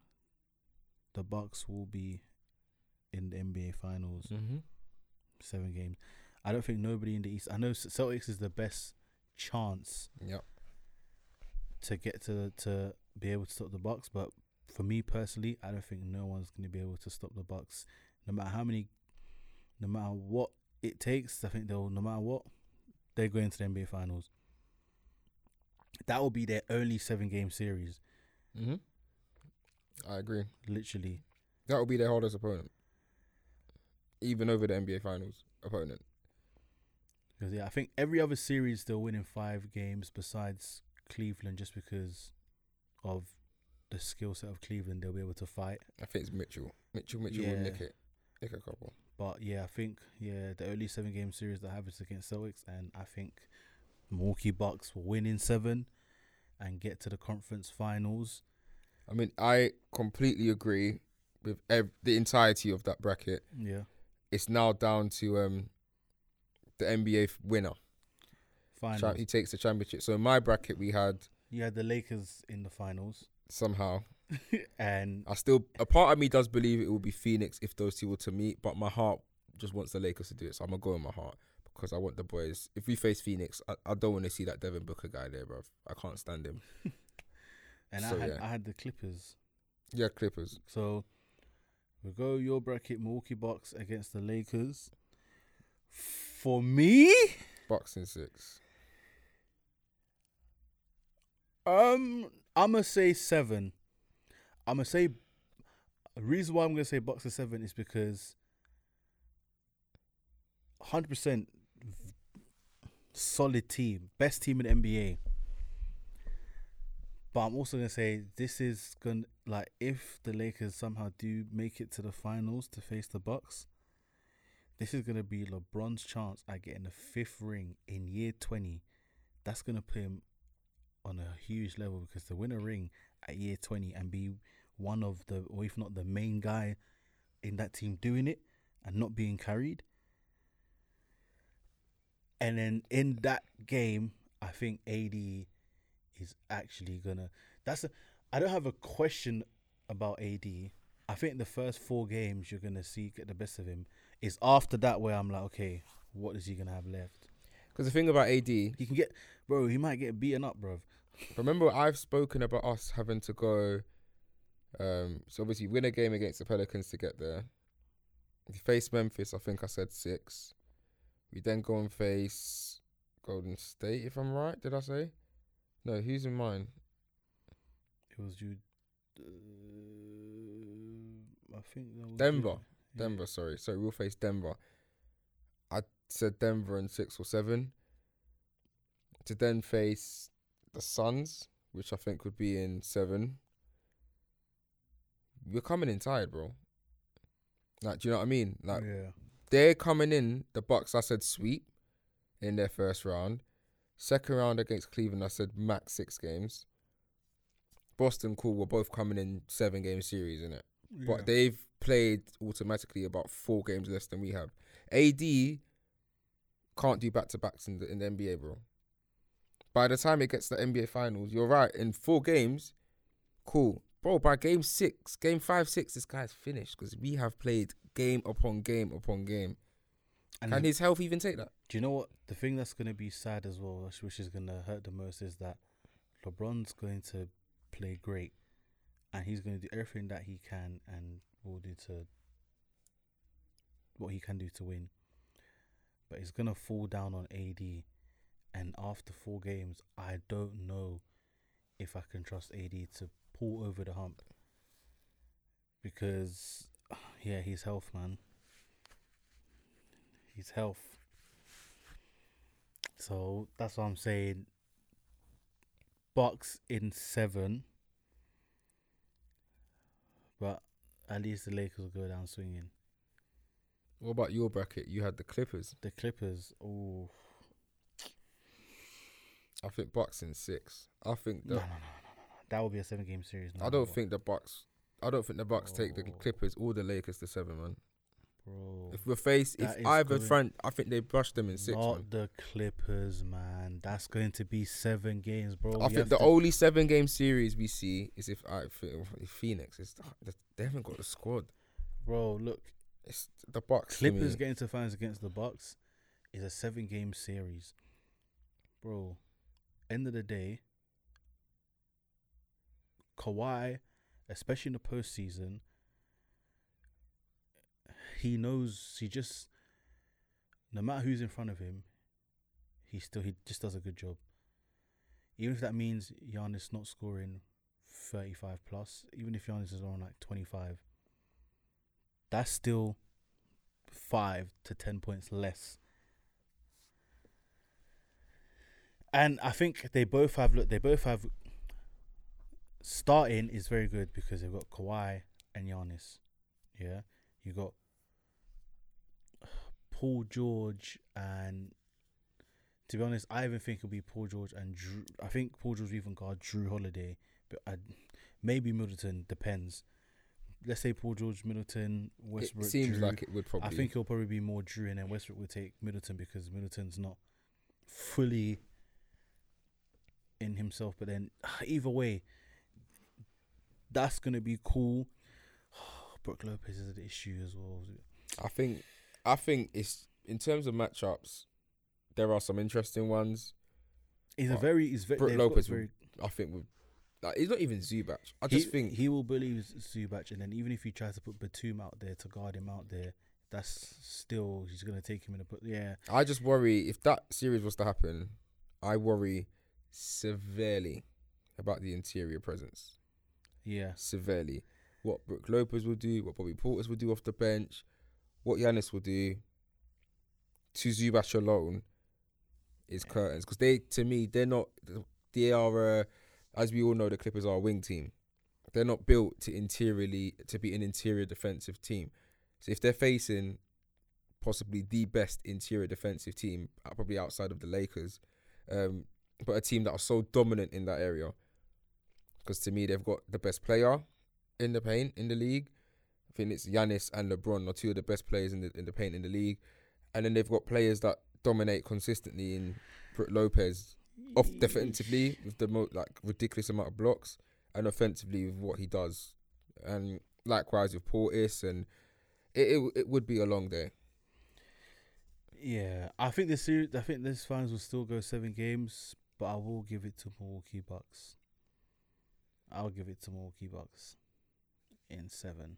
the Bucks will be in the NBA Finals. Mm-hmm. seven games. I don't think nobody in the East. I know Celtics is the best chance Yep. to get to to be able to stop the Bucks, but for me personally, I don't think no one's going to be able to stop the Bucks, no matter how many, no matter what it takes. I think they'll no matter what they're going to the NBA Finals. That will be their only seven game series, hmm I agree. literally. That will be their hardest opponent, even over the NBA Finals opponent. Because yeah, I think every other series they'll win in five games besides Cleveland, just because of the skill set of Cleveland, they'll be able to fight. I think it's Mitchell. Mitchell. Mitchell will nick it. Nick a couple. But yeah, I think yeah the only seven game series that is against Celtics, and I think Milwaukee Bucks will win in seven and get to the conference finals. I mean, I completely agree with ev- the entirety of that bracket. Yeah, It's now down to um the NBA winner. finals. He takes the championship. So in my bracket, we had you had the Lakers in the finals, somehow. and I still a part of me does believe it will be Phoenix if those two were to meet, but my heart just wants the Lakers to do it. So I'm gonna go in my heart because I want the boys. If we face Phoenix, I, I don't want to see that Devin Booker guy there, bro. I can't stand him. and So, I had yeah. I had the Clippers. Yeah, Clippers. So we go your bracket Milwaukee Bucks against the Lakers. For me, in six. um, I'm gonna say seven. I'm gonna say the reason why I'm gonna say is seven is because hundred percent solid team, best team in the NBA. But I'm also gonna say this is gonna like if the Lakers somehow do make it to the finals to face the Bucks, this is gonna be LeBron's chance at getting the fifth ring in year twenty. That's gonna put him on a huge level because to win a ring at year twenty and be one of the or if not the main guy in that team doing it and not being carried. And then in that game, I think AD is actually gonna. That's a. I don't have a question about AD. I think the first four games you're gonna see get the best of him. Is after that where I'm like, okay, what is he gonna have left? Because the thing about AD, He can get, bro. He might get beaten up, bro. remember I've spoken about us having to go. Um, so obviously win a game against the Pelicans to get there. We face Memphis. I think I said six. We then go and face Golden State. If I'm right, did I say? No, who's in mine? It was you. Uh, I think that was Denver. you. Yeah. Denver, sorry. So we'll face Denver. I said Denver in six or seven. To then face the Suns, which I think would be in seven. We're coming in tired, bro. Like, do you know what I mean? Like, yeah. they're coming in. The Bucks, I said sweep in their first round. Second round against Cleveland, I said max six games. Boston, cool. We're both coming in seven game series, innit? but they've played automatically about four games less than we have. AD can't do back to backs in the in the NBA, bro. By the time it gets to the NBA finals, you're right. In four games, cool, bro. By game six, game five, six, this guy's finished because we have played game upon game upon game. and Can his health even take that? do you know what? The thing that's gonna be sad as well, which- is gonna hurt the most, is that LeBron's going to play great, and he's gonna do everything that he can and will do to what he can do to win. But it's gonna fall down on AD, and after four games, I don't know if I can trust AD to pull over the hump because, yeah, his health, man. His health. So that's what I'm saying. Bucks in seven, but at least the Lakers will go down swinging. What about your bracket? You had the Clippers. The Clippers, oh I think Bucks in six. I think the no, no, no, no, no, that will be a seven game series. no I don't think the Bucks. I don't think the Bucks take the Oh. Clippers or the Lakers to seven, man. Bro. If we're faced, if either front, I think they brushed them in six, Not man. the Clippers, man. That's going to be seven games, bro. I We think the to- only seven game series we see is if I if, Phoenix is they haven't got the squad. bro. Look, It's the Bucks. Clippers getting to finals against the Bucks is a seven game series. Bro, end of the day, Kawhi, especially in the postseason, he knows he just no matter who's in front of him, he still he just does a good job. Even if that means Giannis not scoring thirty five plus, even if Giannis is on like twenty five, that's still five to ten points less. And I think they both have look. They both have starting is very good because they've got Kawhi and Giannis. Yeah, you got Paul George and. To be honest, I even think it'll be Paul George and Jrue. I think Paul George will even guard Jrue Holiday, but I, maybe Middleton depends. Let's say Paul George, Middleton, Westbrook. It seems Jrue. like it would probably. I think it'll probably be more Jrue, and then Westbrook will take Middleton because Middleton's not fully in himself. But then, either way, that's gonna be cool. Brook Lopez is an issue as well. I think. I think it's in terms of matchups. There are some interesting ones. He's a very, he's ve- Brook Lopez very. I think would. Like, he's not even Zubac. I he, just think he will believe Zubac, and then even if he tries to put Batum out there to guard him out there, that's still he's gonna take him in a put. Yeah, I just worry if that series was to happen, I worry severely about the interior presence. yeah, Severely. What Brook Lopez will do, what Bobby Portis will do off the bench, what Giannis will do to Zubac alone is curtains. Because they, to me, they're not, they are, uh, as we all know, the Clippers are a wing team. They're not built to interiorly, to be an interior defensive team. So if they're facing possibly the best interior defensive team, uh, probably outside of the Lakers, um, but a team that are so dominant in that area. Because to me, they've got the best player in the paint in the league. I think it's Giannis and LeBron are two of the best players in the in the paint in the league, and then they've got players that dominate consistently in Brook Lopez, off defensively with the mo- like ridiculous amount of blocks, and offensively with what he does, and likewise with Portis, and it it, it would be a long day. yeah. I think this series, I think this finals will still go seven games, but I will give it to Milwaukee Bucks. I'll give it to Milwaukee Bucks in seven.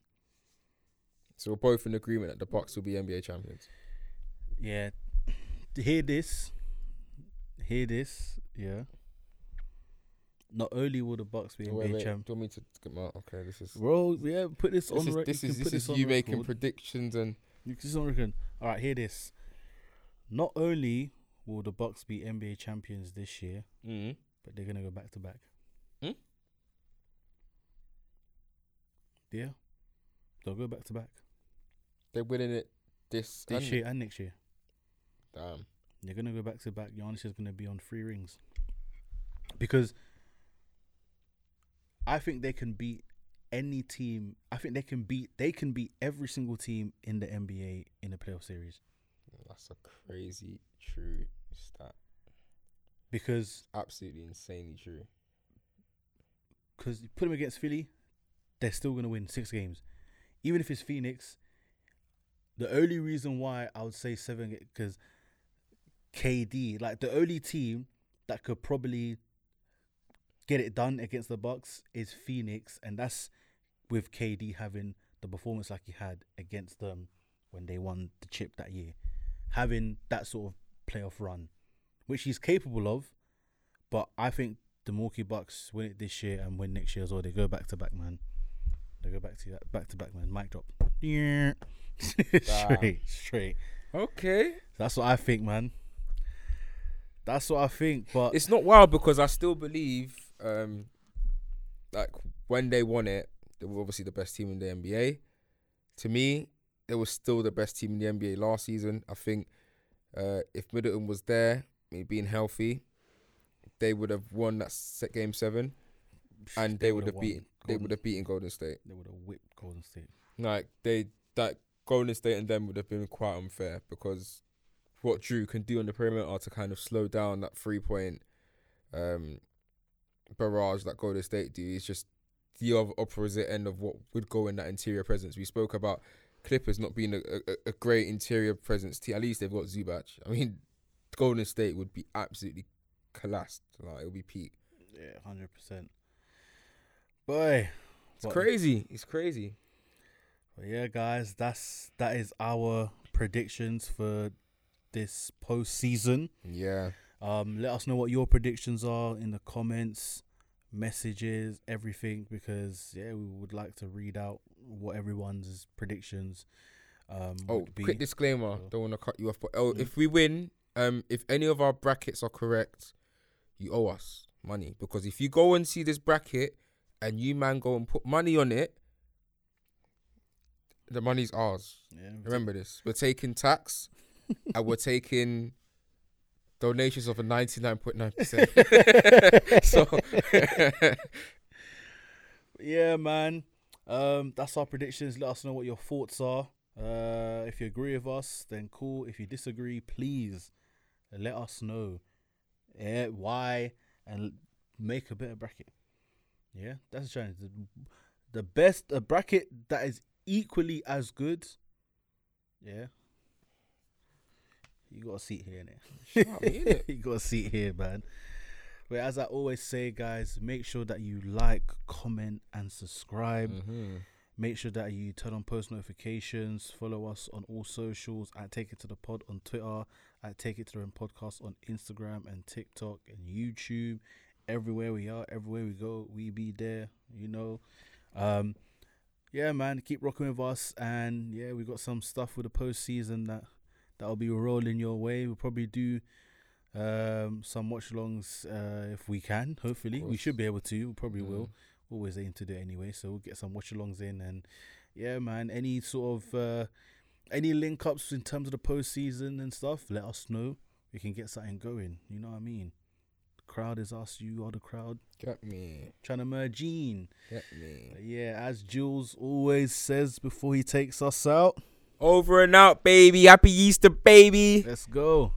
So we're both in agreement that the Bucks will be NBA champions. Yeah. Hear this. Hear this. Yeah. Not only will the Bucks be Wait, NBA wait, champ. do you want me to get my okay? This is Bro, yeah, put this, this on is rec- this is this is you making predictions and You can on record. All right, hear this. Not only will the Bucks be NBA champions this year, mm, but they're gonna go back to back. Hmm? Yeah, they'll go back to back they're winning it this this and- year and next year. Damn. They're gonna go back to back. Giannis is gonna be on three rings because I think they can beat any team. I think they can beat. They can beat every single team in the NBA in the playoff series That's a crazy true stat. because Absolutely insanely true. because you put them against Philly, they're still gonna win six games, even if it's Phoenix. The only reason why I would say seven because KD, like the only team that could probably get it done against the Bucks is Phoenix, and that's with KD having the performance like he had against them when they won the chip that year, having that sort of playoff run, which he's capable of. But I think the Milwaukee Bucks win it this year and win next year as well. They go back to back, man. They go back to back to back, man. Mic drop. Yeah. straight, straight. Okay. That's what I think, man. That's what I think. But It's not wild because I still believe, um, like when they won it, they were obviously the best team in the NBA. To me, they were still the best team in the NBA last season. I think uh, if Middleton was there, mean, being healthy, they would have won that set game seven, and they, would have beaten. They would have beaten Golden State. They would have whipped Golden State. Like they that Golden State and them would have been quite unfair because what Jrue can do on the perimeter are to kind of slow down that three point um, barrage that Golden State do is just the opposite end of what would go in that interior presence. We spoke about Clippers not being a, a, a great interior presence team. At least they've got Zubac. I mean, Golden State would be absolutely collapsed. Like it would be peak. Yeah, hundred percent. Boy, It's What- crazy. It's crazy. But yeah, guys, that's that is our predictions for this postseason. Yeah. Um, let us know what your predictions are in the comments, messages, everything, because yeah, we would like to read out what everyone's predictions. Um, Oh, quick disclaimer. So- Don't want to cut you off, but oh, Mm. if we win, um, if any of our brackets are correct, you owe us money because if you go and see this bracket and you man go and put money on it, the money's ours. Yeah, Remember this. We're taking tax and we're taking donations of a ninety nine point nine percent. So yeah, man. Um, that's our predictions. Let us know what your thoughts are. Uh, if you agree with us, then cool. If you disagree, please let us know. Yeah, why and make a better bracket. Yeah, that's the challenge. The, the best a bracket that is equally as good. Yeah. You got a seat here, innit? you got a seat here, man. But as I always say, guys, make sure that you like, comment, and subscribe. Mhm. Make sure that you turn on post notifications. Follow us on all socials at Take It to the Pod on Twitter, at Take It to the Podcast on Instagram and TikTok and YouTube. Everywhere we are, everywhere we go, we be there. You know. Um, yeah, man, keep rocking with us, and yeah, we got some stuff with the postseason that that'll be rolling your way. We'll probably do um some watch alongs uh, if we can. Hopefully, we should be able to. We probably Mm. will always aim to do it anyway. So we'll get some watch alongs in and yeah, man. Any sort of uh, any link ups in terms of the postseason and stuff, let us know. We can get something going. You know what I mean? Crowd is us. You are the crowd. Get me. Trying to merge in. Get me. Yeah, as Jules always says before he takes us out, Over and out, baby. Happy Easter, baby. let's go.